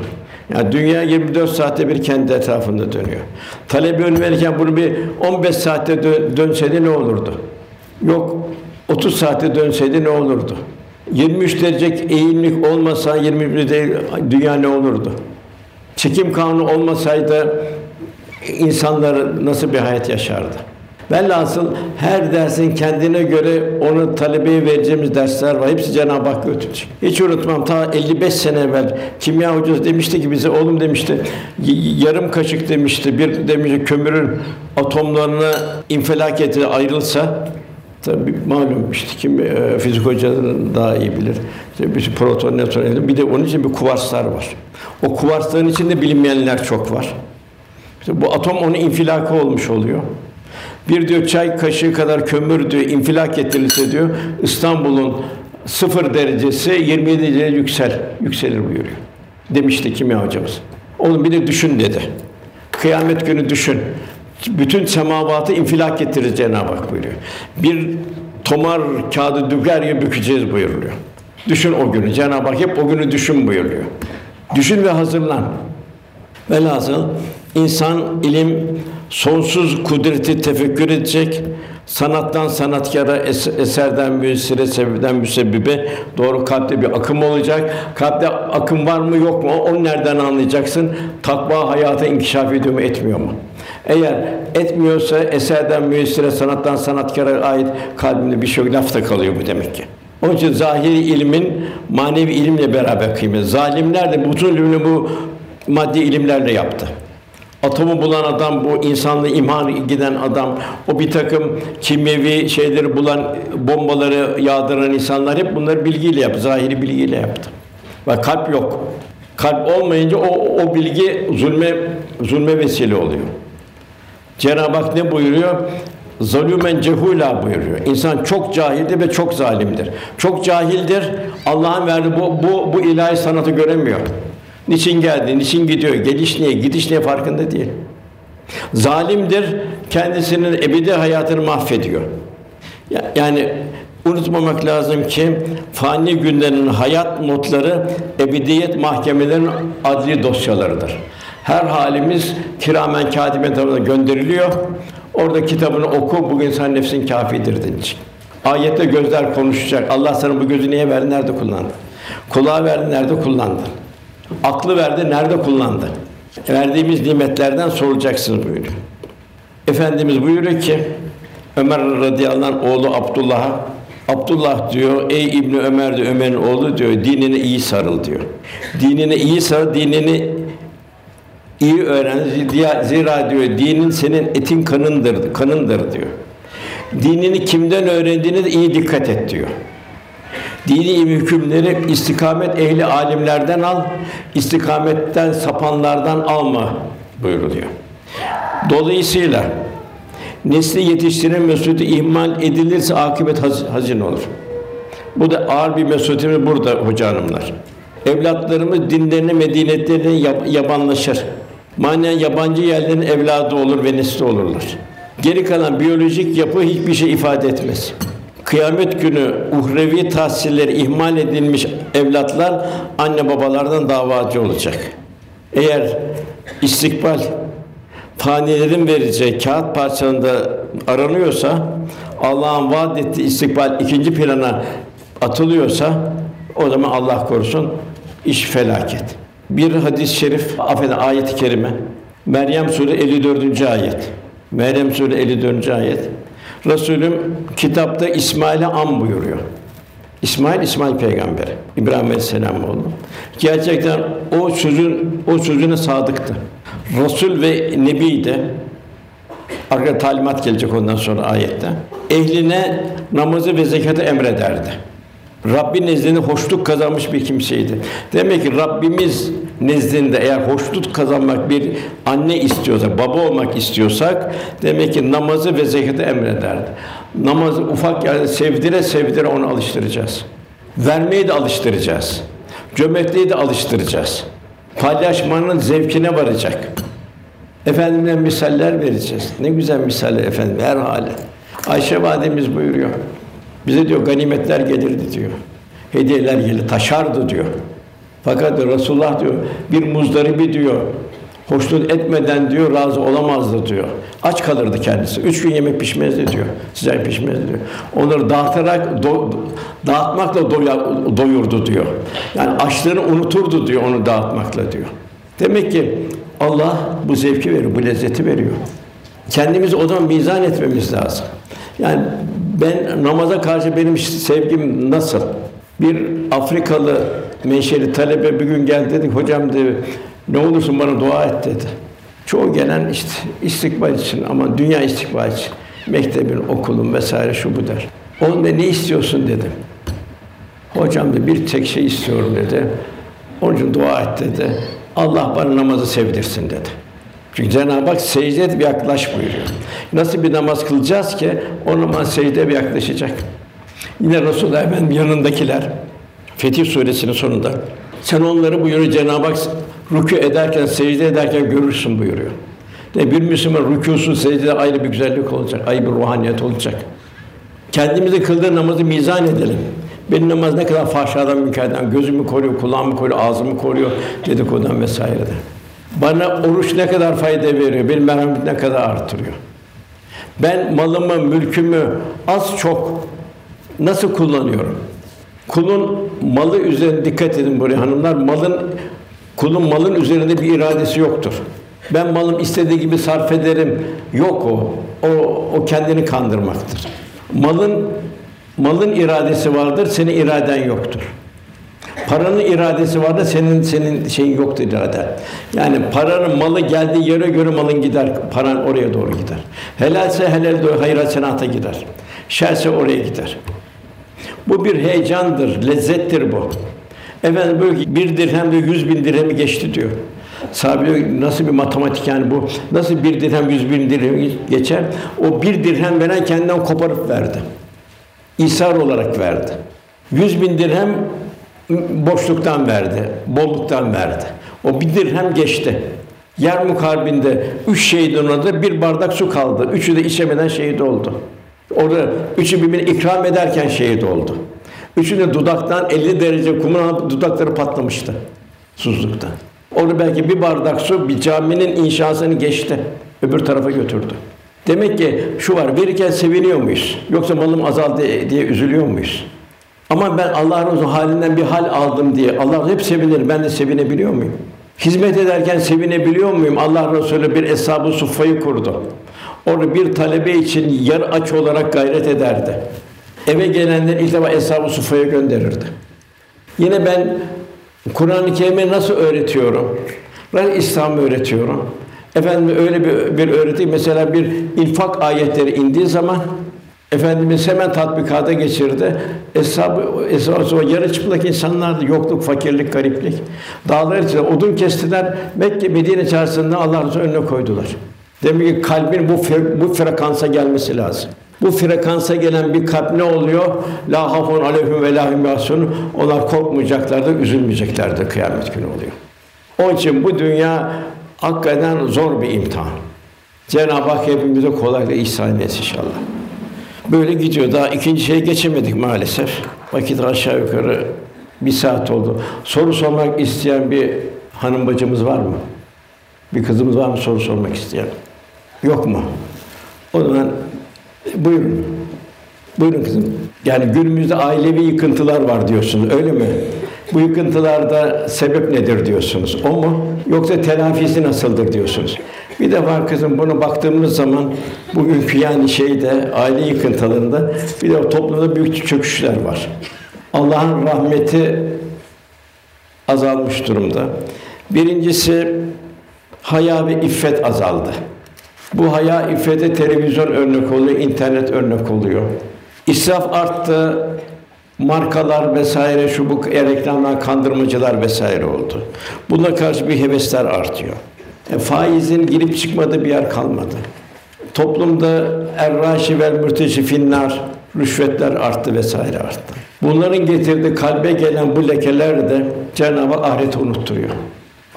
Yani dünya 24 saatte bir kendi etrafında dönüyor. Talebe verirken bunu bir 15 saatte dö dönseydi ne olurdu? Yok 30 saatte dönseydi ne olurdu? 23 derece eğimlik olmasa 21 değil dünya ne olurdu? Çekim kanunu olmasaydı insanlar nasıl bir hayat yaşardı? Velhasıl her dersin kendine göre onu talebeye vereceğimiz dersler var. Hepsi Cenab-ı Hak götürecek. Hiç unutmam ta 55 sene evvel kimya hocası demişti ki bize oğlum demişti yarım kaşık demişti bir demişti kömürün atomlarını infilak eti ayrılsa Tabii malum işte kim e, fizik hocaların daha iyi bilir. İşte bir proton, nötron, bir de onun için bir kuvarslar var. O kuvarsların içinde bilinmeyenler çok var. İşte bu atom onun infilakı olmuş oluyor. Bir diyor çay kaşığı kadar kömür diyor infilak ettirilse diyor İstanbul'un sıfır derecesi 27 derece yüksel, yükselir buyuruyor. Demişti kimya hocamız. Oğlum bir de düşün dedi. Kıyamet günü düşün. Bütün semavatı infilak ettirir Cenab-ı Hak buyuruyor. Bir tomar kağıdı düger gibi bükeceğiz buyuruluyor. Düşün o günü. Cenab-ı Hak hep o günü düşün buyuruyor. Düşün ve hazırlan. Velhasıl insan ilim sonsuz kudreti tefekkür edecek, sanattan sanatkara, eserden müessire, sebepten müsebbibe doğru kalpte bir akım olacak. Kalpte akım var mı yok mu? Onu nereden anlayacaksın? Takva hayata inkişaf ediyor mu, etmiyor mu? Eğer etmiyorsa eserden müessire, sanattan sanatkara ait kalbinde bir şey lafta kalıyor bu demek ki. Onun için zahiri ilmin manevi ilimle beraber kıymet. Zalimler de bütün ilmini bu maddi ilimlerle yaptı. Atomu bulan adam, bu insanlığı imhan giden adam, o bir takım kimyevi şeyleri bulan, bombaları yağdıran insanlar hep bunları bilgiyle yaptı, zahiri bilgiyle yaptı. Ve kalp yok. Kalp olmayınca o, o bilgi zulme zulme vesile oluyor. Cenab-ı Hak ne buyuruyor? Zalümen cehula buyuruyor. İnsan çok cahildir ve çok zalimdir. Çok cahildir. Allah'ın verdiği bu, bu, bu ilahi sanatı göremiyor. Niçin geldi, niçin gidiyor, geliş niye, gidiş niye farkında değil. Zalimdir, kendisinin ebedi hayatını mahvediyor. Yani unutmamak lazım ki fani günlerin hayat notları ebediyet mahkemelerinin adli dosyalarıdır. Her halimiz kiramen katiben tarafından gönderiliyor. Orada kitabını oku, bugün sen nefsin kâfidir denecek. Ayette gözler konuşacak. Allah sana bu gözü niye verdi, nerede kullandı? Kulağı verdi, nerede kullandı? Aklı verdi, nerede kullandı? Verdiğimiz nimetlerden soracaksınız buyuruyor. Efendimiz buyuruyor ki Ömer radıyallahu anh oğlu Abdullah'a Abdullah diyor, ey İbni Ömer de Ömer'in oğlu diyor, dinine iyi sarıl diyor. Dinine iyi sarıl, dinini iyi öğren. Zira diyor, dinin senin etin kanındır, kanındır diyor. Dinini kimden öğrendiğine de iyi dikkat et diyor. Dini hükümleri istikamet ehli alimlerden al, istikametten sapanlardan alma buyuruluyor. Dolayısıyla nesli yetiştiren mesuliyeti ihmal edilirse akıbet hazin olur. Bu da ağır bir mesuliyetimiz burada hoca hanımlar. Evlatlarımız dinlerine, medeniyetlerine yabanlaşır. Manen yabancı yerlerin evladı olur ve nesli olurlar. Geri kalan biyolojik yapı hiçbir şey ifade etmez. Kıyamet günü uhrevi tahsilleri ihmal edilmiş evlatlar anne babalardan davacı olacak. Eğer istikbal fanilerin vereceği kağıt parçasında aranıyorsa Allah'ın vaad ettiği istikbal ikinci plana atılıyorsa o zaman Allah korusun iş felaket. Bir hadis-i şerif, affedin ayet-i kerime. Meryem Sure 54. ayet. Meryem Sure 54. ayet. Resulüm kitapta İsmail'e an buyuruyor. İsmail İsmail peygamber. İbrahim Aleyhisselam oğlu. Gerçekten o sözün o sözüne sadıktı. Resul ve Nebi de arka talimat gelecek ondan sonra ayette. Ehline namazı ve zekatı emrederdi. Rabbi nezdinde hoşluk kazanmış bir kimseydi. Demek ki Rabbimiz nezdinde eğer hoşluk kazanmak bir anne istiyorsak, baba olmak istiyorsak demek ki namazı ve zekatı emrederdi. Namazı ufak yani sevdire sevdire onu alıştıracağız. Vermeyi de alıştıracağız. Cömertliği de alıştıracağız. Paylaşmanın zevkine varacak. Efendimden misaller vereceğiz. Ne güzel misaller efendim her hali. Ayşe validemiz buyuruyor. Bize diyor ganimetler gelirdi diyor. Hediyeler gelirdi, taşardı diyor. Fakat Resulullah diyor bir muzdaribi diyor hoşnut etmeden diyor razı olamazdı diyor. Aç kalırdı kendisi. Üç gün yemek pişmezdi diyor. Sıcak pişmezdi diyor. Onları dağıtarak do, dağıtmakla doya, doyurdu diyor. Yani açlığını unuturdu diyor onu dağıtmakla diyor. Demek ki Allah bu zevki veriyor, bu lezzeti veriyor. Kendimizi o zaman mizan etmemiz lazım. Yani ben namaza karşı benim sevgim nasıl? Bir Afrikalı menşeli talebe bir gün geldi dedi, hocam dedi, ne olursun bana dua et dedi. Çoğu gelen işte istikbal için ama dünya istikbal için mektebin, okulun vesaire şu bu der. Onda ne istiyorsun dedim. Hocam da bir tek şey istiyorum dedi. Onun için dua et dedi. Allah bana namazı sevdirsin dedi. Çünkü Cenab-ı Hak secdeye bir yaklaş buyuruyor. Nasıl bir namaz kılacağız ki o namaz secdeye bir yaklaşacak. Yine Resulullah Efendimiz yanındakiler Fetih Suresinin sonunda sen onları buyuruyor Cenab-ı Hak rükû ederken, secde ederken görürsün buyuruyor. De bir Müslüman rükûsu, secde ayrı bir güzellik olacak, ayrı bir ruhaniyet olacak. Kendimizi kıldığı namazı mizan edelim. Benim namaz ne kadar fahşadan, münkerden, gözümü koruyor, kulağımı koruyor, ağzımı koruyor, dedikodan vesaireden. Bana oruç ne kadar fayda veriyor, benim merhamet ne kadar artırıyor. Ben malımı, mülkümü az çok nasıl kullanıyorum? Kulun malı üzerine dikkat edin buraya hanımlar. Malın kulun malın üzerinde bir iradesi yoktur. Ben malım istediği gibi sarf ederim. Yok o. O o kendini kandırmaktır. Malın malın iradesi vardır, senin iraden yoktur. Paranın iradesi var da senin senin şeyin yoktur irade. Yani paranın malı geldiği yere göre malın gider. Paran oraya doğru gider. Helalse helal doğru hayır senata gider. Şerse oraya gider. Bu bir heyecandır, lezzettir bu. Efendim böyle bir dirhem de yüz bin dirhemi geçti diyor. Sahabe nasıl bir matematik yani bu? Nasıl bir dirhem yüz bin dirhem geçer? O bir dirhem veren kendinden koparıp verdi. İsar olarak verdi. Yüz bin dirhem boşluktan verdi, bolluktan verdi. O bir dirhem geçti. Yer mukarbinde üç şehidin orada bir bardak su kaldı. Üçü de içemeden şehit oldu. Orada üçü birbirine ikram ederken şehit oldu. Üçü de dudaktan 50 derece kumun alıp dudakları patlamıştı susuzluktan. Orada belki bir bardak su bir caminin inşasını geçti. Öbür tarafa götürdü. Demek ki şu var, verirken seviniyor muyuz? Yoksa malım azaldı diye üzülüyor muyuz? Ama ben Allah razı halinden bir hal aldım diye Allah hep sevinir. Ben de sevinebiliyor muyum? Hizmet ederken sevinebiliyor muyum? Allah Resulü bir eshab-ı suffayı kurdu. Orada bir talebe için yer aç olarak gayret ederdi. Eve gelenler ilk defa eshab-ı suffaya gönderirdi. Yine ben Kur'an-ı Kerim'i nasıl öğretiyorum? Ben İslam'ı öğretiyorum. Efendim öyle bir, bir öğreti mesela bir infak ayetleri indiği zaman Efendimiz hemen tatbikata geçirdi. Eshab-ı eshab yarı çıplak insanlardı. Yokluk, fakirlik, gariplik. Dağlar içinde odun kestiler. Mekke, Medine çarşısında Allah Resulü önüne koydular. Demek ki kalbin bu bu frekansa gelmesi lazım. Bu frekansa gelen bir kalp ne oluyor? La hafun aleyhim ve la hum Onlar korkmayacaklardır, üzülmeyeceklerdir kıyamet günü oluyor. Onun için bu dünya hakikaten zor bir imtihan. Cenab-ı Hak hepimize kolaylık ihsan etsin inşallah. Böyle gidiyor. Daha ikinci şeye geçemedik maalesef. Vakit aşağı yukarı bir saat oldu. Soru sormak isteyen bir hanım bacımız var mı? Bir kızımız var mı soru sormak isteyen? Yok mu? O zaman buyurun. Buyurun kızım. Yani günümüzde ailevi yıkıntılar var diyorsunuz, öyle mi? Bu yıkıntılarda sebep nedir diyorsunuz? O mu? Yoksa telafisi nasıldır diyorsunuz? Bir de var kızım bunu baktığımız zaman bugünkü yani şeyde aile yıkıntılarında bir de toplumda büyük çöküşler var. Allah'ın rahmeti azalmış durumda. Birincisi haya ve iffet azaldı. Bu haya iffete televizyon örnek oluyor, internet örnek oluyor. İsraf arttı, markalar vesaire şu bu reklamlar kandırmacılar vesaire oldu. Buna karşı bir hevesler artıyor. E, faizin girip çıkmadığı bir yer kalmadı. Toplumda erraşi vel mürteşi finnar rüşvetler arttı vesaire arttı. Bunların getirdiği kalbe gelen bu lekeler de Cenab-ı Hak ahireti unutturuyor.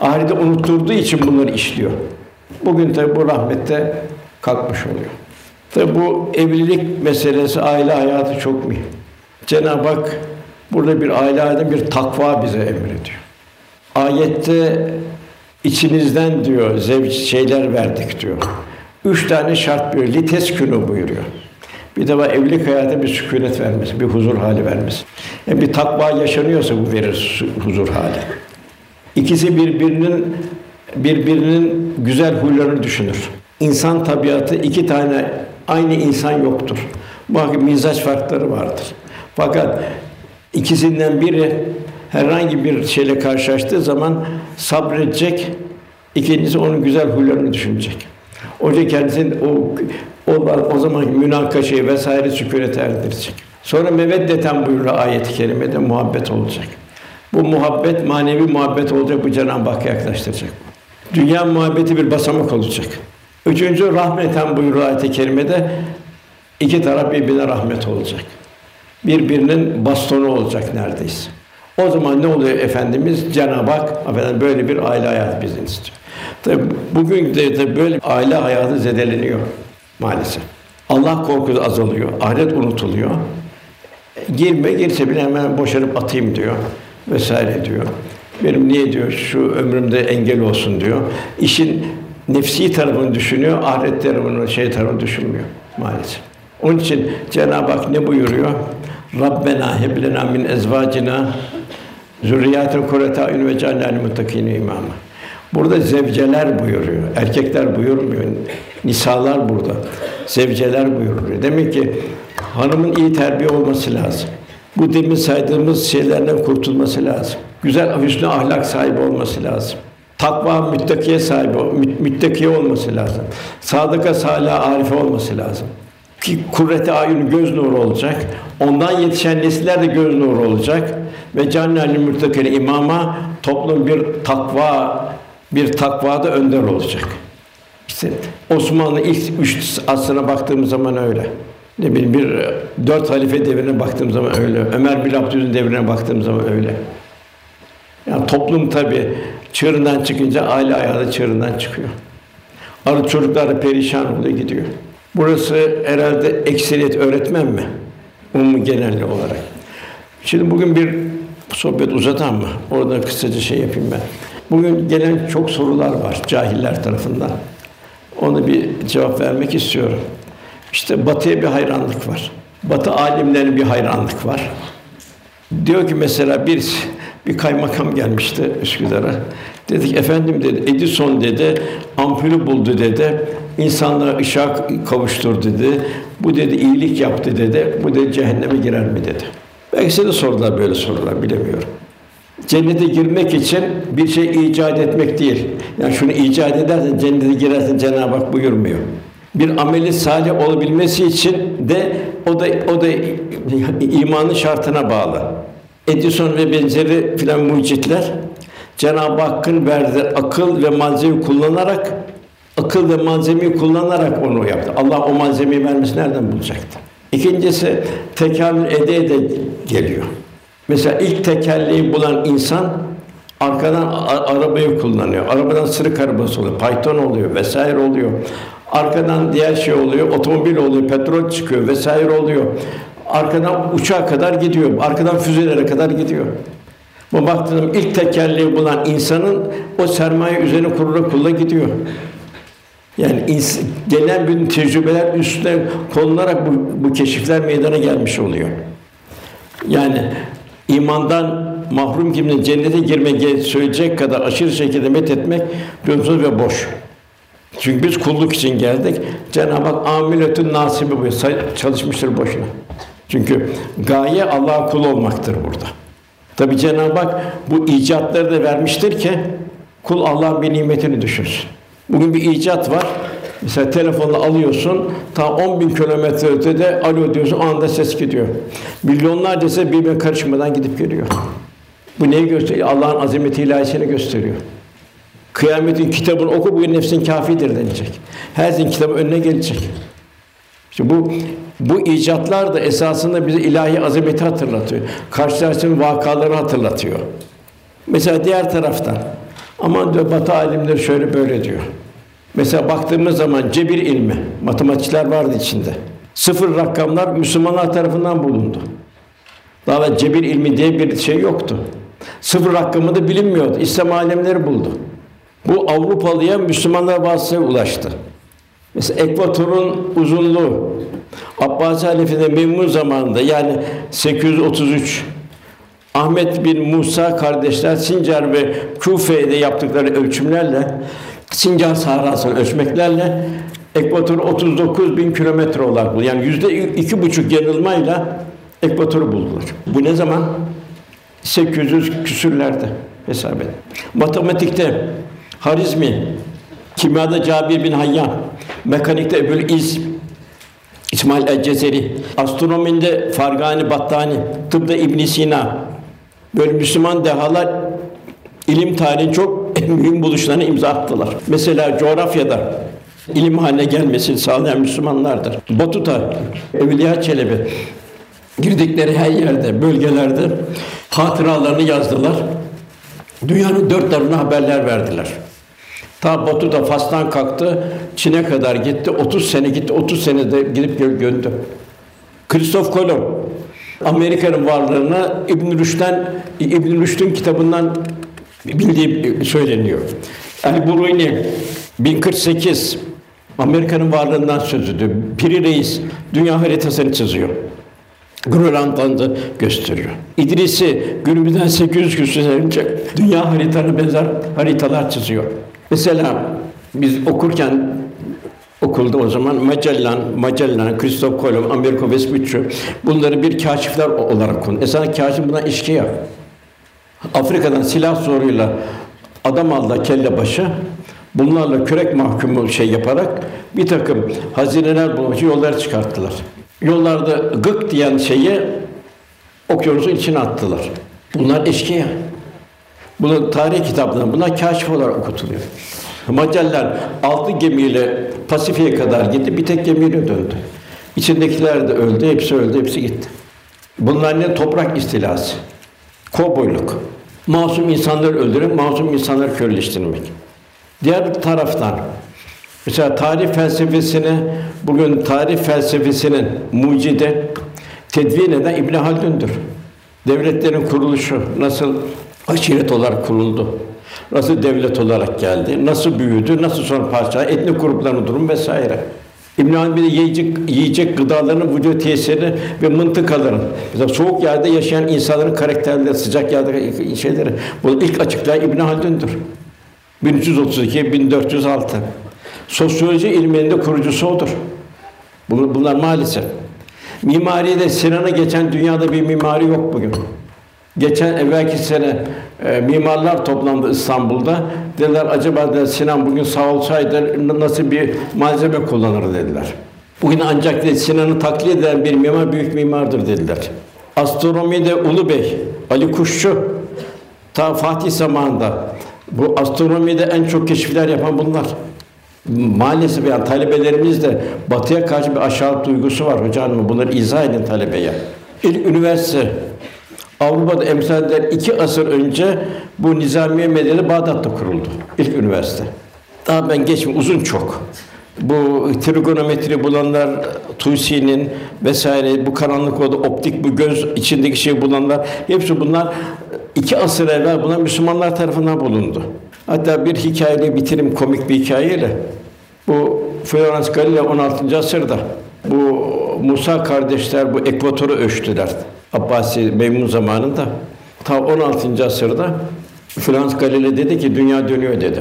Ahireti unutturduğu için bunları işliyor. Bugün tabi bu rahmette kalkmış oluyor. Tabi bu evlilik meselesi, aile hayatı çok mühim. Cenab-ı Hak burada bir aile hayatı, bir takva bize emrediyor. Ayette içinizden diyor zevç şeyler verdik diyor. Üç tane şart bir lites günü buyuruyor. Bir de evlilik hayatı bir sükunet vermesi, bir huzur hali vermesi. Yani bir takva yaşanıyorsa bu verir huzur hali. İkisi birbirinin birbirinin güzel huylarını düşünür. insan tabiatı iki tane aynı insan yoktur. Muhakkak mizaç farkları vardır. Fakat ikisinden biri herhangi bir şeyle karşılaştığı zaman sabredecek, ikincisi onun güzel huylarını düşünecek. Hoca kendisinin o o, o zaman münakaşayı vesaire sükunete erdirecek. Sonra meveddeten buyuruyor ayet-i kerimede muhabbet olacak. Bu muhabbet manevi muhabbet olacak, bu Cenab-ı Hakk'a yaklaştıracak. Dünya muhabbeti bir basamak olacak. Üçüncü rahmeten buyuruyor ayet-i kerimede iki taraf birbirine rahmet olacak. Birbirinin bastonu olacak neredeyse. O zaman ne oluyor efendimiz? Cenab-ı Hak efendim böyle bir aile hayatı bizden istiyor. Tabi bugün de, de böyle aile hayatı zedeleniyor maalesef. Allah korkusu azalıyor, ahiret unutuluyor. Girme girse bile hemen boşanıp atayım diyor vesaire diyor. Benim niye diyor şu ömrümde engel olsun diyor. İşin nefsi tarafını düşünüyor, ahiret tarafını, şey tarafını düşünmüyor maalesef. Onun için Cenab-ı Hak ne buyuruyor? Rabbena heb lena min ezvacina zürriyaten kurrete ayun ve cealnâ muttaqîne imâma. Burada zevceler buyuruyor. Erkekler buyurmuyor. Nisalar burada. Zevceler buyuruyor. Demek ki hanımın iyi terbiye olması lazım. Bu demin saydığımız şeylerden kurtulması lazım. Güzel hüsnü ahlak sahibi olması lazım. Takva müttakiye sahibi, müttakiye olması lazım. Sadıka salih arife olması lazım. Ki kurrete ayun göz nuru olacak. Ondan yetişen nesiller de göz nuru olacak ve cennetli müttakine imama toplum bir takva bir takvada önder olacak. İşte Osmanlı ilk üç asrına baktığımız zaman öyle. Ne bileyim bir dört halife devrine baktığım zaman öyle. Ömer bin Abdülaziz'in devrine baktığım zaman öyle. Yani toplum tabi çığırından çıkınca aile ayağı çığırından çıkıyor. Arı çocuklar da perişan oluyor gidiyor. Burası herhalde ekseriyet öğretmen mi? Umum genelli olarak. Şimdi bugün bir sohbet uzatan mı? Orada kısaca şey yapayım ben. Bugün gelen çok sorular var cahiller tarafından. Ona bir cevap vermek istiyorum. İşte batıya bir hayranlık var. Batı alimlerine bir hayranlık var. Diyor ki mesela bir bir kaymakam gelmişti Üsküdar'a. Dedik efendim dedi Edison dedi ampulü buldu dedi. İnsanlara ışığa kavuşturdu dedi. Bu dedi iyilik yaptı dedi. Bu dedi cehenneme girer mi dedi. Belki de sorular böyle sorular bilemiyorum. Cennete girmek için bir şey icat etmek değil. Yani şunu icat edersen cennete girersin Cenab-ı Hak buyurmuyor. Bir ameli salih olabilmesi için de o da o da imanın şartına bağlı. Edison ve benzeri filan mucitler Cenab-ı Hakk'ın verdiği akıl ve malzeme kullanarak akıl ve malzemeyi kullanarak onu yaptı. Allah o malzemeyi vermesi nereden bulacaktı? İkincisi tekamül ede ede geliyor. Mesela ilk tekerleği bulan insan arkadan arabayı kullanıyor. Arabadan sırık arabası oluyor, Python oluyor vesaire oluyor. Arkadan diğer şey oluyor, otomobil oluyor, petrol çıkıyor vesaire oluyor. Arkadan uçağa kadar gidiyor, arkadan füzelere kadar gidiyor. Bu baktığım ilk tekerleği bulan insanın o sermaye üzerine kurula kulla gidiyor. Yani gelen bütün tecrübeler üstüne konularak bu, bu keşifler meydana gelmiş oluyor. Yani imandan mahrum kiminin cennete girmek söyleyecek kadar aşırı şekilde met etmek lüzumsuz ve boş. Çünkü biz kulluk için geldik. Cenab-ı Hak amiletün nasibi bu. Çalışmıştır boşuna. Çünkü gaye Allah'a kul olmaktır burada. Tabi Cenab-ı Hak bu icatları da vermiştir ki kul Allah'ın bir nimetini düşünsün. Bugün bir icat var. Mesela telefonla alıyorsun, ta 10 bin kilometre ötede alo diyorsun, o anda ses gidiyor. Milyonlarca ses birbirine karışmadan gidip geliyor. Bu neyi gösteriyor? Allah'ın azameti ilahisini gösteriyor. Kıyametin kitabını oku, bugün nefsin kafidir denecek. Her zin kitabı önüne gelecek. İşte bu bu icatlar da esasında bize ilahi azameti hatırlatıyor. Karşılaştığımız vakaları hatırlatıyor. Mesela diğer taraftan aman diyor Batı alimleri şöyle böyle diyor. Mesela baktığımız zaman cebir ilmi, matematikler vardı içinde. Sıfır rakamlar Müslümanlar tarafından bulundu. Daha da cebir ilmi diye bir şey yoktu. Sıfır rakamı da bilinmiyordu. İslam alemleri buldu. Bu Avrupalıya Müslümanlar vasıtasıyla ulaştı. Mesela ekvatorun uzunluğu Abbasi halifede Memnun zamanında yani 833 Ahmet bin Musa kardeşler Sincar ve Kufe'de yaptıkları ölçümlerle Sincar sahrasını ölçmeklerle Ekvator 39 bin kilometre olarak buldu. Yani yüzde iki buçuk yanılmayla ekvatoru buldular. Bu ne zaman? 800 küsürlerde hesap edin. Matematikte Harizmi, kimyada Cabir bin Hayyan, mekanikte Ebul İz, İsmail el-Cezeri, astronominde Fargani Battani, tıpta İbn Sina, böyle Müslüman dehalar ilim tarihi çok mühim buluşlarına imza attılar. Mesela coğrafyada ilim haline gelmesini sağlayan Müslümanlardır. Batuta, Evliya Çelebi girdikleri her yerde, bölgelerde hatıralarını yazdılar. Dünyanın dört tarafına haberler verdiler. Ta Batu'da Fas'tan kalktı, Çin'e kadar gitti. 30 sene gitti, 30 senede gidip göndü. Kristof Kolomb Amerika'nın varlığını İbn Rüşd'den İbn Rüşd'ün kitabından bildiği söyleniyor. Ali Buruni 1048 Amerika'nın varlığından söz ediyor. Piri Reis dünya haritasını çiziyor. Grönland'ı gösteriyor. İdris'i günümüzden 800 küsur önce dünya haritanı benzer haritalar çiziyor. Mesela biz okurken okulda o zaman Magellan, Magellan, Christoph Kolomb, Amerigo Vespucci bunları bir kaşifler olarak konu. Esas kaşif buna işkiya. Afrika'dan silah zoruyla adam aldı kelle başı. Bunlarla kürek mahkumu şey yaparak bir takım hazineler bulmak için yolları çıkarttılar. Yollarda gık diyen şeyi okyanusun içine attılar. Bunlar eşkıya. Bunu tarih kitaplarında bunlar kaşif olarak okutuluyor. Mageller altı gemiyle Pasifik'e kadar gitti, bir tek gemiyle döndü. İçindekiler de öldü, hepsi öldü, hepsi gitti. Bunlar ne? Toprak istilası, kovboyluk, masum insanları öldürmek, masum insanları köleleştirmek. Diğer taraftan, mesela tarih felsefesini, bugün tarih felsefesinin mucide, tedvin eden İbn Haldun'dur. Devletlerin kuruluşu nasıl aşiret olarak kuruldu, nasıl devlet olarak geldi, nasıl büyüdü, nasıl sonra parça, etnik grupların durum vesaire. İbn Haldun yiyecek, yiyecek gıdaların vücut tesiri ve mıntıkaların, mesela soğuk yerde yaşayan insanların karakterleri, sıcak yerde şeyleri, bunu ilk açıklayan İbn Haldun'dur. 1332 1406. Sosyoloji ilminin kurucusu odur. Bunlar maalesef. Mimaride Sinan'ı geçen dünyada bir mimari yok bugün. Geçen evvelki sene e, mimarlar toplandı İstanbul'da. Dediler acaba dediler, Sinan bugün sağ olsaydı nasıl bir malzeme kullanır dediler. Bugün ancak dedi, Sinan'ı taklit eden bir mimar büyük mimardır dediler. Astronomide Ulu Bey, Ali Kuşçu ta Fatih zamanında bu astronomide en çok keşifler yapan bunlar. Maalesef yani talebelerimiz de batıya karşı bir aşağılık duygusu var hocam. Bunları izah edin talebeye. İlk üniversite Avrupa'da emsalden iki asır önce bu Nizamiye Medeni Bağdat'ta kuruldu. İlk üniversite. Daha ben geçme uzun çok. Bu trigonometri bulanlar, Tusi'nin vesaire bu karanlık oda optik bu göz içindeki şey bulanlar hepsi bunlar iki asır evvel buna Müslümanlar tarafından bulundu. Hatta bir hikayeyle bitirim komik bir hikayeyle. Bu Florence Galilei 16. asırda bu Musa kardeşler bu ekvatoru ölçtüler. Abbasi Meymun zamanında. Ta 16. asırda Florence Galilei dedi ki dünya dönüyor dedi.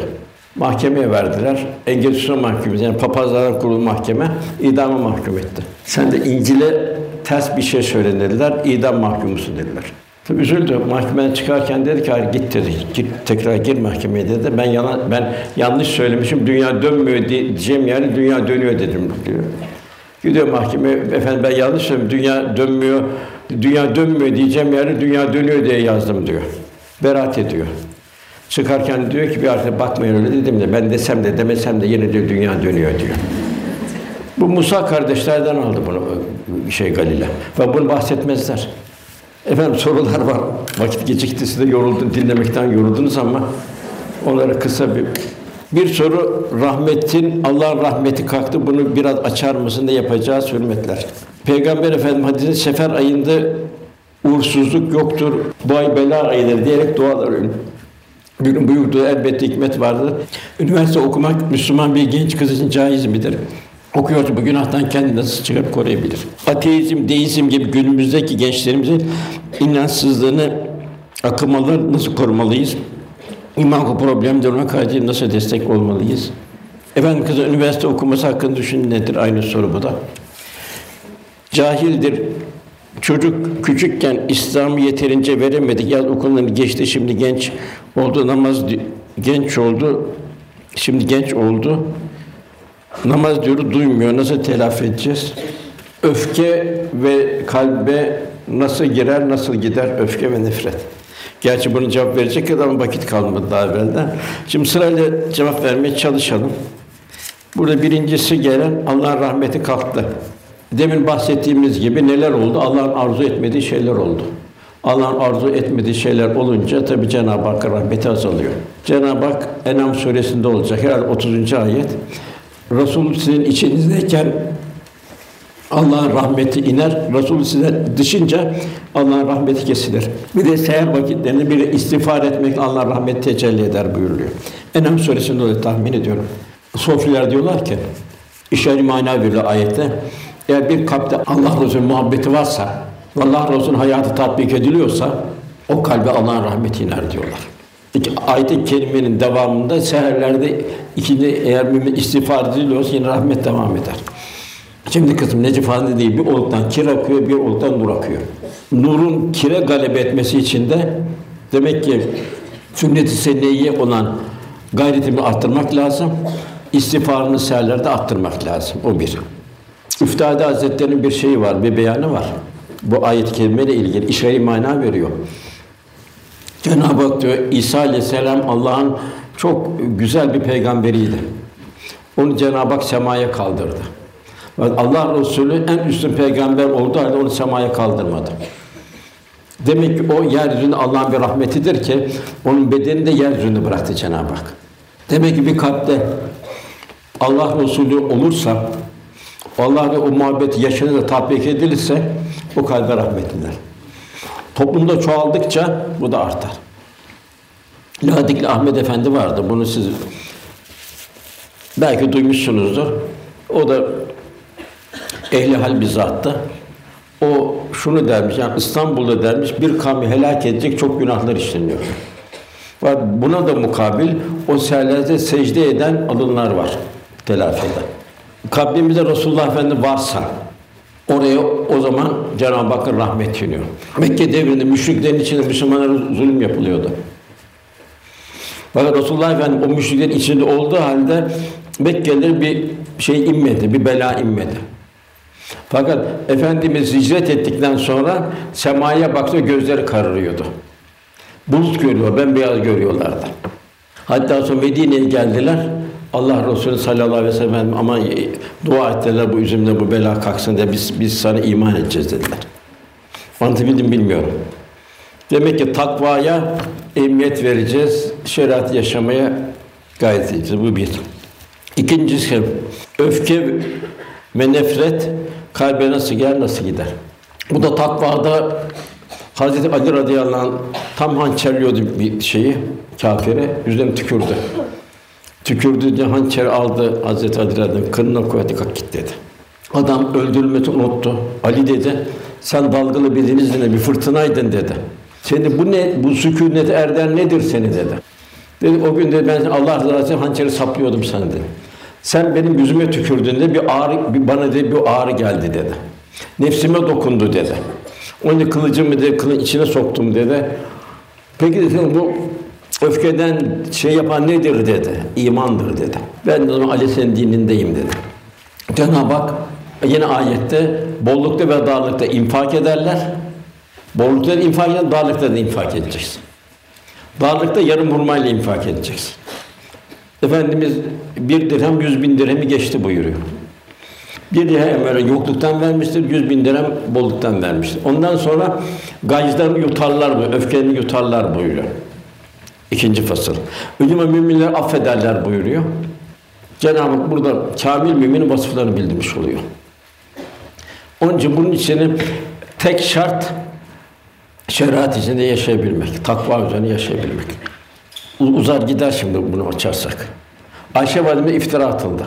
Mahkemeye verdiler. Engizisyon mahkemesi yani papazlardan kurulu mahkeme idama mahkum etti. Sen de İncil'e ters bir şey söyledin dediler. idam mahkumusun dediler. Tabii üzüldü. Mahkemeden çıkarken dedi ki hayır git dedi. Git tekrar gir mahkemeye dedi. Ben yalan ben yanlış söylemişim. Dünya dönmüyor diyeceğim yani dünya dönüyor dedim diyor. Gidiyor mahkeme efendim ben yanlış söyledim. Dünya dönmüyor. Dünya dönmüyor diyeceğim yani dünya dönüyor diye yazdım diyor. Beraat ediyor. Çıkarken diyor ki bir arkadaş bakmayın öyle dedim de ben desem de demesem de yine diyor dünya dönüyor diyor. Bu Musa kardeşlerden aldı bunu şey Galile. Ve bunu bahsetmezler. Efendim sorular var. Vakit gecikti siz de yoruldun dinlemekten yoruldunuz ama onlara kısa bir bir soru rahmetin Allah'ın rahmeti kalktı. Bunu biraz açar mısın ne yapacağız hürmetler. Peygamber Efendimiz hadisinde sefer ayında uğursuzluk yoktur. Bu ay bela ayıdır diyerek dualar Günün buyurduğu elbette hikmet vardır. Üniversite okumak Müslüman bir genç kız için caiz midir? Okuyorsa bu günahtan kendini nasıl çıkarıp koruyabilir? Ateizm, deizm gibi günümüzdeki gençlerimizin inançsızlığını akımalar nasıl korumalıyız? İman problemdir ona karşı nasıl destek olmalıyız? Efendim kızın üniversite okuması hakkında düşün nedir? Aynı soru bu da. Cahildir. Çocuk küçükken İslam'ı yeterince veremedik. Yaz okulunu geçti, şimdi genç oldu, namaz genç oldu, şimdi genç oldu. Namaz diyoruz, duymuyor. Nasıl telafi edeceğiz? Öfke ve kalbe nasıl girer, nasıl gider öfke ve nefret? Gerçi bunu cevap verecek kadar vakit kalmadı daha evvelden. Şimdi sırayla cevap vermeye çalışalım. Burada birincisi gelen Allah'ın rahmeti kalktı. Demin bahsettiğimiz gibi neler oldu? Allah'ın arzu etmediği şeyler oldu. Allah'ın arzu etmediği şeyler olunca tabi Cenab-ı Hakk'ın rahmeti azalıyor. Cenab-ı Hak En'am suresinde olacak herhalde 30. ayet. Resul sizin içinizdeyken Allah'ın rahmeti iner, Resul size dışınca Allah'ın rahmeti kesilir. Bir de seher vakitlerinde bir istiğfar etmek Allah'ın rahmeti tecelli eder buyuruyor. En'am suresinde öyle tahmin ediyorum. Sofiler diyorlar ki, işaret mana veriyor ayette. Eğer bir kalpte Allah Resulü muhabbeti varsa, Allah Resulü'nün hayatı tatbik ediliyorsa, o kalbe Allah'ın rahmeti iner diyorlar. İki, ayet-i kerimenin devamında seherlerde ikindi eğer mümin istiğfar ediliyorsa yine rahmet devam eder. Şimdi kızım Necifhane değil bir oluktan kir akıyor, bir oluktan nur akıyor. Nurun kire galebe etmesi için de demek ki sünnet-i seniyye olan gayretimi arttırmak lazım. İstiğfarını seherlerde arttırmak lazım. O bir. Üftade Hazretleri'nin bir şeyi var, bir beyanı var. Bu ayet-i kerimeyle ilgili işaret mana veriyor. Cenab-ı Hak diyor İsa aleyhisselam Allah'ın çok güzel bir peygamberiydi. Onu Cenab-ı Hak semaya kaldırdı. Allah Resulü en üstün peygamber olduğu halde onu semaya kaldırmadı. Demek ki o yeryüzünde Allah'ın bir rahmetidir ki onun bedenini de yeryüzünde bıraktı Cenab-ı Hak. Demek ki bir kalpte Allah Resulü olursa Allah ve o muhabbet yaşını da tatbik edilirse o kalbe rahmet iner. Toplumda çoğaldıkça bu da artar. Ladikli Ahmet Efendi vardı. Bunu siz belki duymuşsunuzdur. O da ehli hal bir zattı. O şunu dermiş, yani İstanbul'da dermiş, bir kavmi helak edecek çok günahlar işleniyor. Var buna da mukabil o seherlerde secde eden alınlar var telafi eden. Kalbimizde Resulullah Efendi varsa oraya o zaman Cenab-ı Hakk'ın rahmeti iniyor. Mekke devrinde müşriklerin içinde Müslümanlara zulüm yapılıyordu. Fakat Resulullah Efendi o müşriklerin içinde olduğu halde Mekkeliler bir şey inmedi, bir bela inmedi. Fakat Efendimiz hicret ettikten sonra semaya baktı, gözleri kararıyordu. Bulut görüyor, bembeyaz görüyorlardı. Hatta sonra Medine'ye geldiler. Allah Resulü sallallahu aleyhi ve sellem ama dua ettiler bu üzümle bu bela kalksın diye biz biz sana iman edeceğiz dediler. Anlatabildim bilmiyorum. Demek ki takvaya emniyet vereceğiz, şeriat yaşamaya gayret edeceğiz. Bu bir. İkincisi, öfke ve nefret kalbe nasıl gelir, nasıl gider? Bu da takvada Hazreti Ali radıyallahu anh tam hançerliyordu bir şeyi, kafire, yüzüne tükürdü. Tükürdü diye hançer aldı Hazreti Ali radıyallahu kınına koydu, kalk git dedi. Adam öldürülmesi unuttu. Ali dedi, sen dalgalı bir denizde bir fırtınaydın dedi. Seni bu ne, bu sükunet erden nedir seni dedi. Dedi o gün dedi ben Allah razı olsun hançeri saplıyordum sana dedi. Sen benim yüzüme tükürdüğünde bir ağrı, bir bana dedi bir ağrı geldi dedi. Nefsime dokundu dedi. Onu kılıcımı dedi, kılın içine soktum dedi. Peki dedi bu öfkeden şey yapan nedir dedi. İmandır dedi. Ben de Ali senin dinindeyim dedi. Cenab-ı Hak yine ayette bollukta ve darlıkta infak ederler. Bollukta infak eder, darlıkta da infak edeceksin. Darlıkta yarım hurmayla infak edeceksin. Efendimiz bir dirhem yüz bin dirhemi geçti buyuruyor. Bir dirhem böyle yokluktan vermiştir, yüz bin dirhem bolluktan vermiştir. Ondan sonra gayzlarını yutarlar mı, öfkelerini yutarlar buyuruyor. İkinci fasıl. Ölüme müminler affederler buyuruyor. Cenab-ı Hak burada kamil müminin vasıflarını bildirmiş oluyor. Onun için bunun için tek şart şeriat içinde yaşayabilmek, takva üzerine yaşayabilmek. Uzar gider şimdi bunu açarsak. Ayşe validemize iftira atıldı.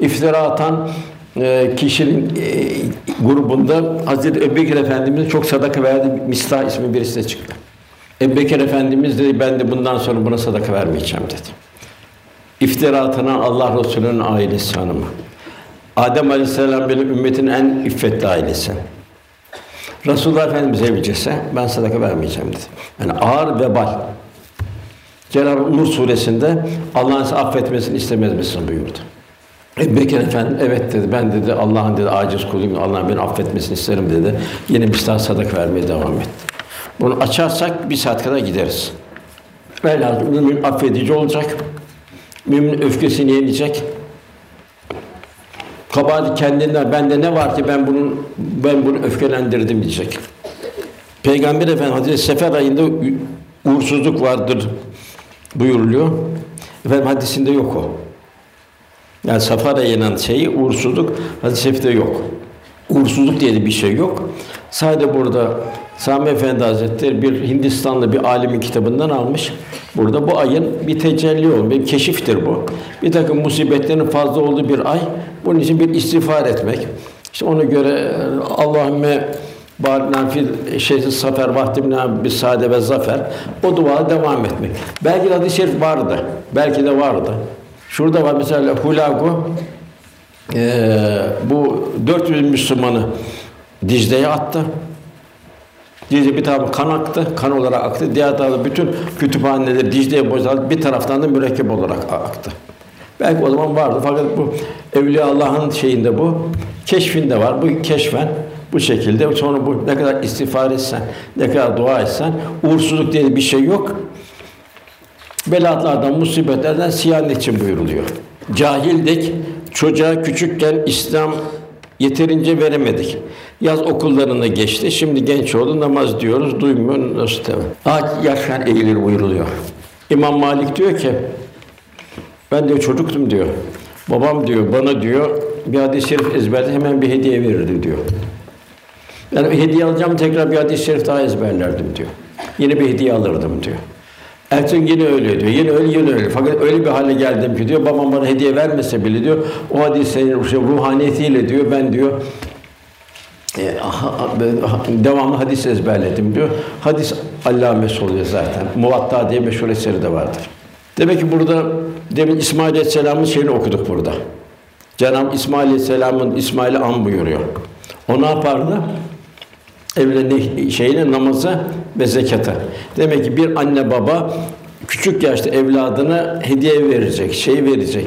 İftira atan e, kişinin e, grubunda Hazreti Ebubekir Efendimiz çok sadaka verdi. Mistah ismi birisi de çıktı. Ebubekir Efendimiz dedi ben de bundan sonra buna sadaka vermeyeceğim dedi. İftiratına Allah Resulü'nün ailesi hanımı. Adem Aleyhisselam benim ümmetin en iffetli ailesi. Resulullah Efendimiz evlicese ben sadaka vermeyeceğim dedi. Yani ağır vebal. Cenab-ı Nur suresinde Allah'ın size affetmesini istemez misin buyurdu. Ebu Bekir Efendi evet dedi. Ben dedi Allah'ın dedi aciz kuluyum. Allah'ın beni affetmesini isterim dedi. Yine bir daha sadaka vermeye devam etti. Bunu açarsak bir saat kadar gideriz. Velhâsıl mümin affedici olacak. Mümin öfkesini yenecek. Kabahat kendinden bende ne var ki ben bunun ben bunu öfkelendirdim diyecek. Peygamber Efendimiz Hazreti Sefer ayında uğursuzluk vardır buyuruluyor. Efendim hadisinde yok o. Yani safara yenen şeyi uğursuzluk hadis-i yok. Uğursuzluk diye bir şey yok. Sadece burada Sami Efendi Hazretleri bir Hindistanlı bir alimin kitabından almış. Burada bu ayın bir tecelli olmuş, bir keşiftir bu. Bir takım musibetlerin fazla olduğu bir ay. Bunun için bir istiğfar etmek. İşte ona göre Allahümme Bârna fil şeysi zafer vahtimna bir sade ve zafer. O dua devam etmek. Belki de hadis-i şerif vardı. Belki de vardı. Şurada var mesela Hulagu ee, bu 400 Müslümanı Dicle'ye attı. Dicle bir tarafı kan aktı, kan olarak aktı. Diğer tarafta bütün kütüphaneleri Dicle'ye boşalttı. Bir taraftan da mürekkep olarak aktı. Belki o zaman vardı fakat bu Evliya Allah'ın şeyinde bu, keşfinde var. Bu keşfen bu şekilde. Sonra bu ne kadar istiğfar etsen, ne kadar dua etsen, uğursuzluk diye bir şey yok. Belaatlardan, musibetlerden siyanet için buyuruluyor. Cahildik, çocuğa küçükken İslam yeterince veremedik. Yaz okullarına geçti, şimdi genç oldu, namaz diyoruz, duymuyor, nasıl devam? Ağaç yaşken eğilir buyuruluyor. İmam Malik diyor ki, ben diyor çocuktum diyor. Babam diyor, bana diyor, bir hadis-i şerif ezberdi, hemen bir hediye verirdi diyor. Yani hediye alacağım, tekrar bir hadis-i şerif daha ezberlerdim diyor. Yine bir hediye alırdım diyor. Ertesi yine öyle diyor. Yine öyle, yine öyle. Fakat öyle bir hale geldim ki diyor, babam bana hediye vermese bile diyor, o hadislerin işte ruhaniyetiyle diyor, ben diyor, e, devamlı hadis ezberledim diyor. Hadis allamesi oluyor zaten. Muvatta diye meşhur eseri de vardır. Demek ki burada demin İsmail Aleyhisselam'ın şeyini okuduk burada. Cenab-ı İsmail Aleyhisselam'ın İsmail'i an buyuruyor. O ne yapardı? Evlendi şeyine namaza ve zekata. Demek ki bir anne baba küçük yaşta evladına hediye verecek, şey verecek.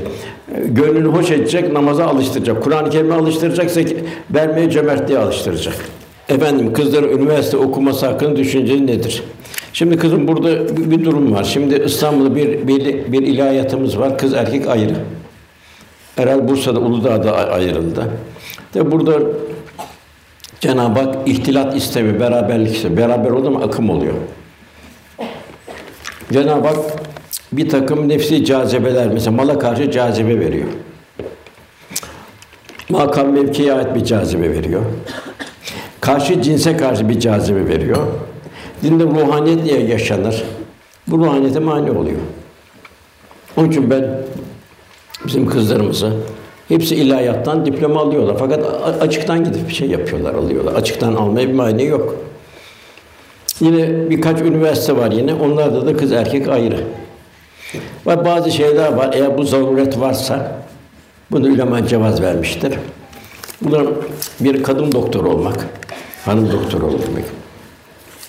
Gönlünü hoş edecek, namaza alıştıracak. Kur'an-ı Kerim'e alıştıracak, vermeye cömertliğe alıştıracak. Efendim kızların üniversite okuması hakkında düşünceniz nedir? Şimdi kızım burada bir durum var. Şimdi İstanbul'da bir, bir, bir ilahiyatımız var. Kız erkek ayrı. Herhal Bursa'da Uludağ'da ayrıldı. De burada Cenab-ı Hak ihtilat istemiyor, beraberlik istemiyor. Beraber oldu mu akım oluyor. Cenab-ı Hak bir takım nefsi cazibeler mesela mala karşı cazibe veriyor. Makam mevkiye ait bir cazibe veriyor. Karşı cinse karşı bir cazibe veriyor. Dinde ruhaniyet diye yaşanır. Bu ruhaniyete mani oluyor. Onun için ben bizim kızlarımızı hepsi ilahiyattan diploma alıyorlar. Fakat açıktan gidip bir şey yapıyorlar, alıyorlar. Açıktan almaya bir mani yok. Yine birkaç üniversite var yine. Onlarda da kız erkek ayrı. Var bazı şeyler var. Eğer bu zaruret varsa bunu ulema cevaz vermiştir. Bunlar bir kadın doktor olmak, hanım doktor olabilmek,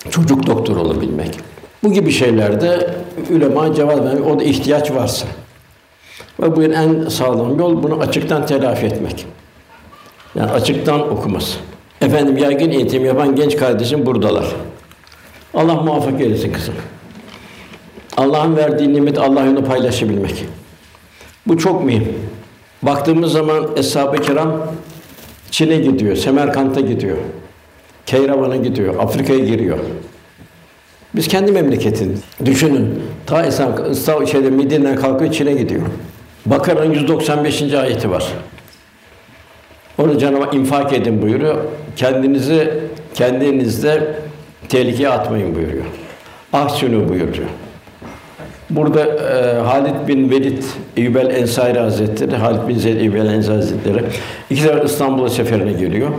çocuk doktor olabilmek. Bu gibi şeylerde ulema cevaz vermek, o da ihtiyaç varsa. Ve bu en sağlam yol bunu açıktan telafi etmek. Yani açıktan okuması. Efendim yaygın eğitim yapan genç kardeşim buradalar. Allah muvaffak eylesin kızım. Allah'ın verdiği nimet Allah yolunda paylaşabilmek. Bu çok mühim. Baktığımız zaman Eshab-ı Kiram Çin'e gidiyor, Semerkant'a gidiyor. Keyravan'a gidiyor, Afrika'ya giriyor. Biz kendi memleketin düşünün. Ta İstanbul şeyde Medine'den kalkıyor Çin'e gidiyor. Bakara'nın 195. ayeti var. Onu Cenab-ı infak edin buyuruyor. Kendinizi kendinizde tehlikeye atmayın buyuruyor. Ahsünü buyuruyor. Burada e, Halid bin Velid Eyyubel Ensari Hazretleri, Halid bin Zeyd Eyyubel Ensari Hazretleri iki sefer İstanbul'a seferine geliyor.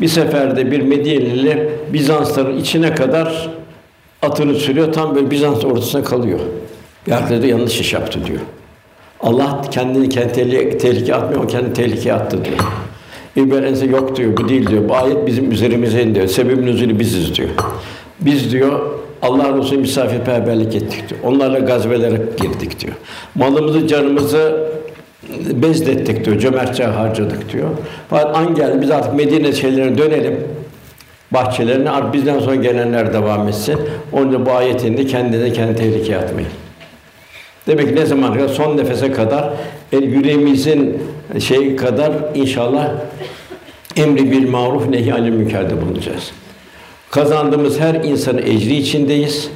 Bir seferde bir Medyeneli Bizansların içine kadar atını sürüyor. Tam böyle Bizans ortasına kalıyor. De yanlış iş yaptı diyor. Allah kendini kendi tehlikeye atmıyor, o kendini tehlikeye attı diyor. İbrahim yok diyor, bu değil diyor. Bu ayet bizim üzerimize indi Sebebin üzeri biziz diyor. Biz diyor Allah Resulü misafirperverlik ettik diyor. Onlarla gazvelere girdik diyor. Malımızı, canımızı bezlettik diyor. Cömertçe harcadık diyor. Fakat an geldi biz artık Medine şeylerine dönelim. Bahçelerine artık bizden sonra gelenler devam etsin. Onun bu ayetinde kendine kendi tehlikeye atmayın. Demek ki ne zaman kadar son nefese kadar el yüreğimizin şey kadar inşallah emri bil maruf nehi anil münkerde bulunacağız. Kazandığımız her insanın ecri içindeyiz.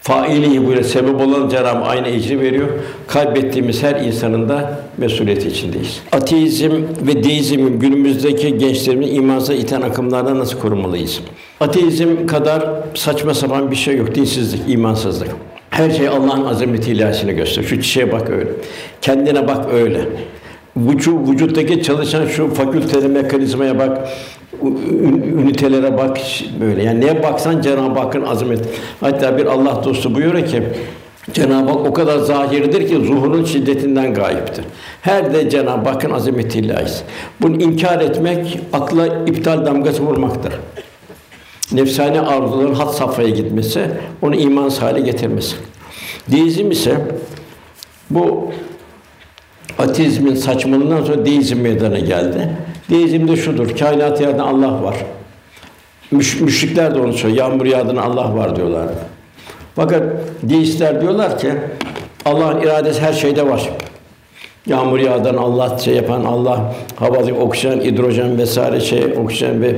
Faili böyle sebep olan Cenab-ı aynı ecri veriyor. Kaybettiğimiz her insanın da mesuliyeti içindeyiz. Ateizm ve deizm günümüzdeki gençlerimizi imansa iten akımlardan nasıl korumalıyız? Ateizm kadar saçma sapan bir şey yok. Dinsizlik, imansızlık. Her şey Allah'ın azameti ilahisini gösteriyor. Şu çiçeğe bak öyle. Kendine bak öyle. Vücut, vücuttaki çalışan şu fakülteli mekanizmaya bak, ünitelere bak böyle. Yani neye baksan Cenab-ı Hakk'ın azameti. Hatta bir Allah dostu buyuruyor ki Cenab-ı Hak o kadar zahirdir ki zuhurun şiddetinden gayiptir. Her de Cenab-ı Hakk'ın azametiyle ait. Bunu inkar etmek akla iptal damgası vurmaktır. Nefsani arzuların hat safhaya gitmesi, onu iman hale getirmesi. Deizm ise bu ateizmin saçmalığından sonra deizm meydana geldi. Deizm de şudur, kainat yerden Allah var. Müş, müşrikler de onu söylüyor, yağmur yağdığını Allah var diyorlar. Fakat deistler diyorlar ki, Allah'ın iradesi her şeyde var. Yağmur yağdan Allah şey yapan Allah, havadaki oksijen, hidrojen vesaire şey, oksijen ve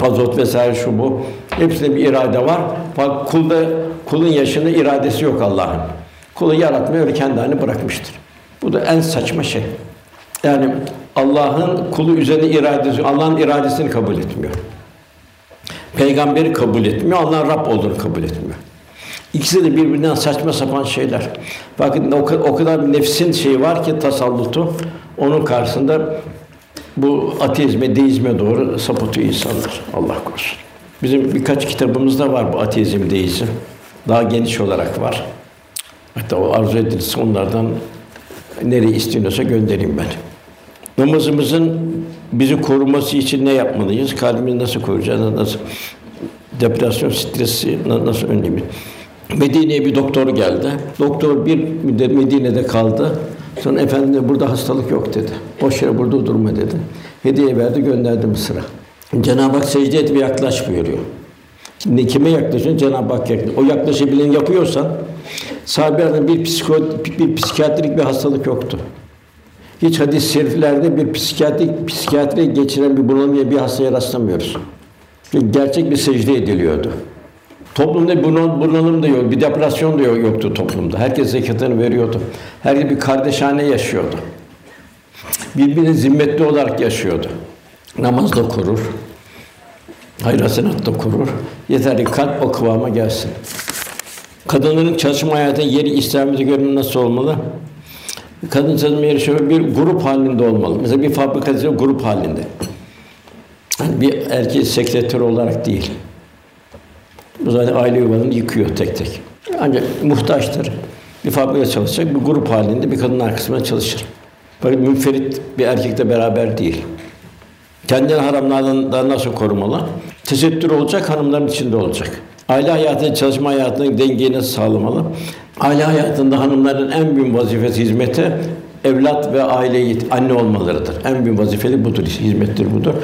azot vesaire şu bu. Hepsinde bir irade var. Fakat kulda kulun yaşında iradesi yok Allah'ın. Kulu yaratmıyor, öyle kendi halini bırakmıştır. Bu da en saçma şey. Yani Allah'ın kulu üzerine iradesi, Allah'ın iradesini kabul etmiyor. Peygamberi kabul etmiyor, Allah'ın Rab olduğunu kabul etmiyor. İkisi de birbirinden saçma sapan şeyler. Bakın o kadar bir nefsin şeyi var ki tasallutu onun karşısında bu ateizme, deizme doğru sapıtıyor insanlar. Allah korusun. Bizim birkaç kitabımızda var bu ateizm, deizm. Daha geniş olarak var. Hatta o arzu edilirse onlardan nereye istiyorsa göndereyim ben. Namazımızın bizi koruması için ne yapmalıyız? Kalbimizi nasıl koruyacağız? Nasıl depresyon, stresi nasıl önleyebiliriz? Medine'ye bir doktor geldi. Doktor bir müddet Medine'de kaldı. Sonra efendim burada hastalık yok dedi. Boş yere burada durma dedi. Hediye verdi, gönderdi Mısır'a. Cenab-ı Hak secde et ve yaklaş buyuruyor. Şimdi kime yaklaşıyorsun? Cenab-ı Hak yaklaş. O yaklaşabilen yapıyorsan, sahabelerden bir psiko, bir psikiyatrik bir hastalık yoktu. Hiç hadis-i şeriflerde bir psikiyatrik, psikiyatri geçiren bir bunalımya bir hastaya rastlamıyoruz. Çünkü gerçek bir secde ediliyordu. Toplumda bunalım da yok, bir depresyon da yoktu toplumda. Herkes zekatını veriyordu. Herkes bir kardeşhane yaşıyordu. Birbirine zimmetli olarak yaşıyordu. Namaz da korur. Hayır hasenat da korur. Yeter ki kalp o kıvama gelsin. Kadınların çalışma hayatında yeri İslamiyet'e göre nasıl olmalı? Kadın çalışma yeri şöyle bir grup halinde olmalı. Mesela bir fabrikada grup halinde. Yani bir erkek sekreter olarak değil. Bu zaten aile yuvalarını yıkıyor tek tek. Ancak muhtaçtır. Bir fabrika çalışacak, bir grup halinde bir kadın arkasında çalışır. Fakat münferit bir erkekle beraber değil. Kendini haramlardan nasıl korumalı? Tesettür olacak, hanımların içinde olacak. Aile hayatı, çalışma hayatının dengeyi nasıl sağlamalı? Aile hayatında hanımların en büyük vazifesi hizmete, evlat ve aile anne olmalarıdır. En büyük vazifeli budur, hizmettir budur.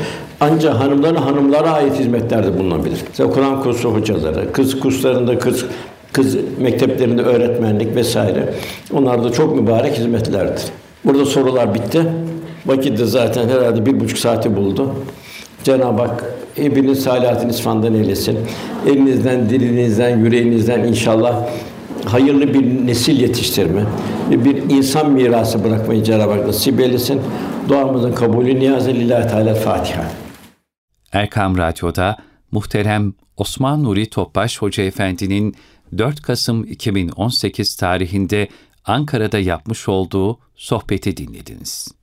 Ancak hanımların hanımlara ait hizmetlerde bulunabilir. Mesela Kur'an kursu hocaları, kız kurslarında kız kız mekteplerinde öğretmenlik vesaire. Onlar da çok mübarek hizmetlerdir. Burada sorular bitti. Vakit de zaten herhalde bir buçuk saati buldu. Cenab-ı Hak hepiniz salihatın isfandan eylesin. Elinizden, dilinizden, yüreğinizden inşallah hayırlı bir nesil yetiştirme bir insan mirası bırakmayı Cenab-ı Hak nasip eylesin. Duamızın kabulü niyazı lillahi teala Fatiha. Erkam Radyo'da muhterem Osman Nuri Topbaş Hoca Efendi'nin 4 Kasım 2018 tarihinde Ankara'da yapmış olduğu sohbeti dinlediniz.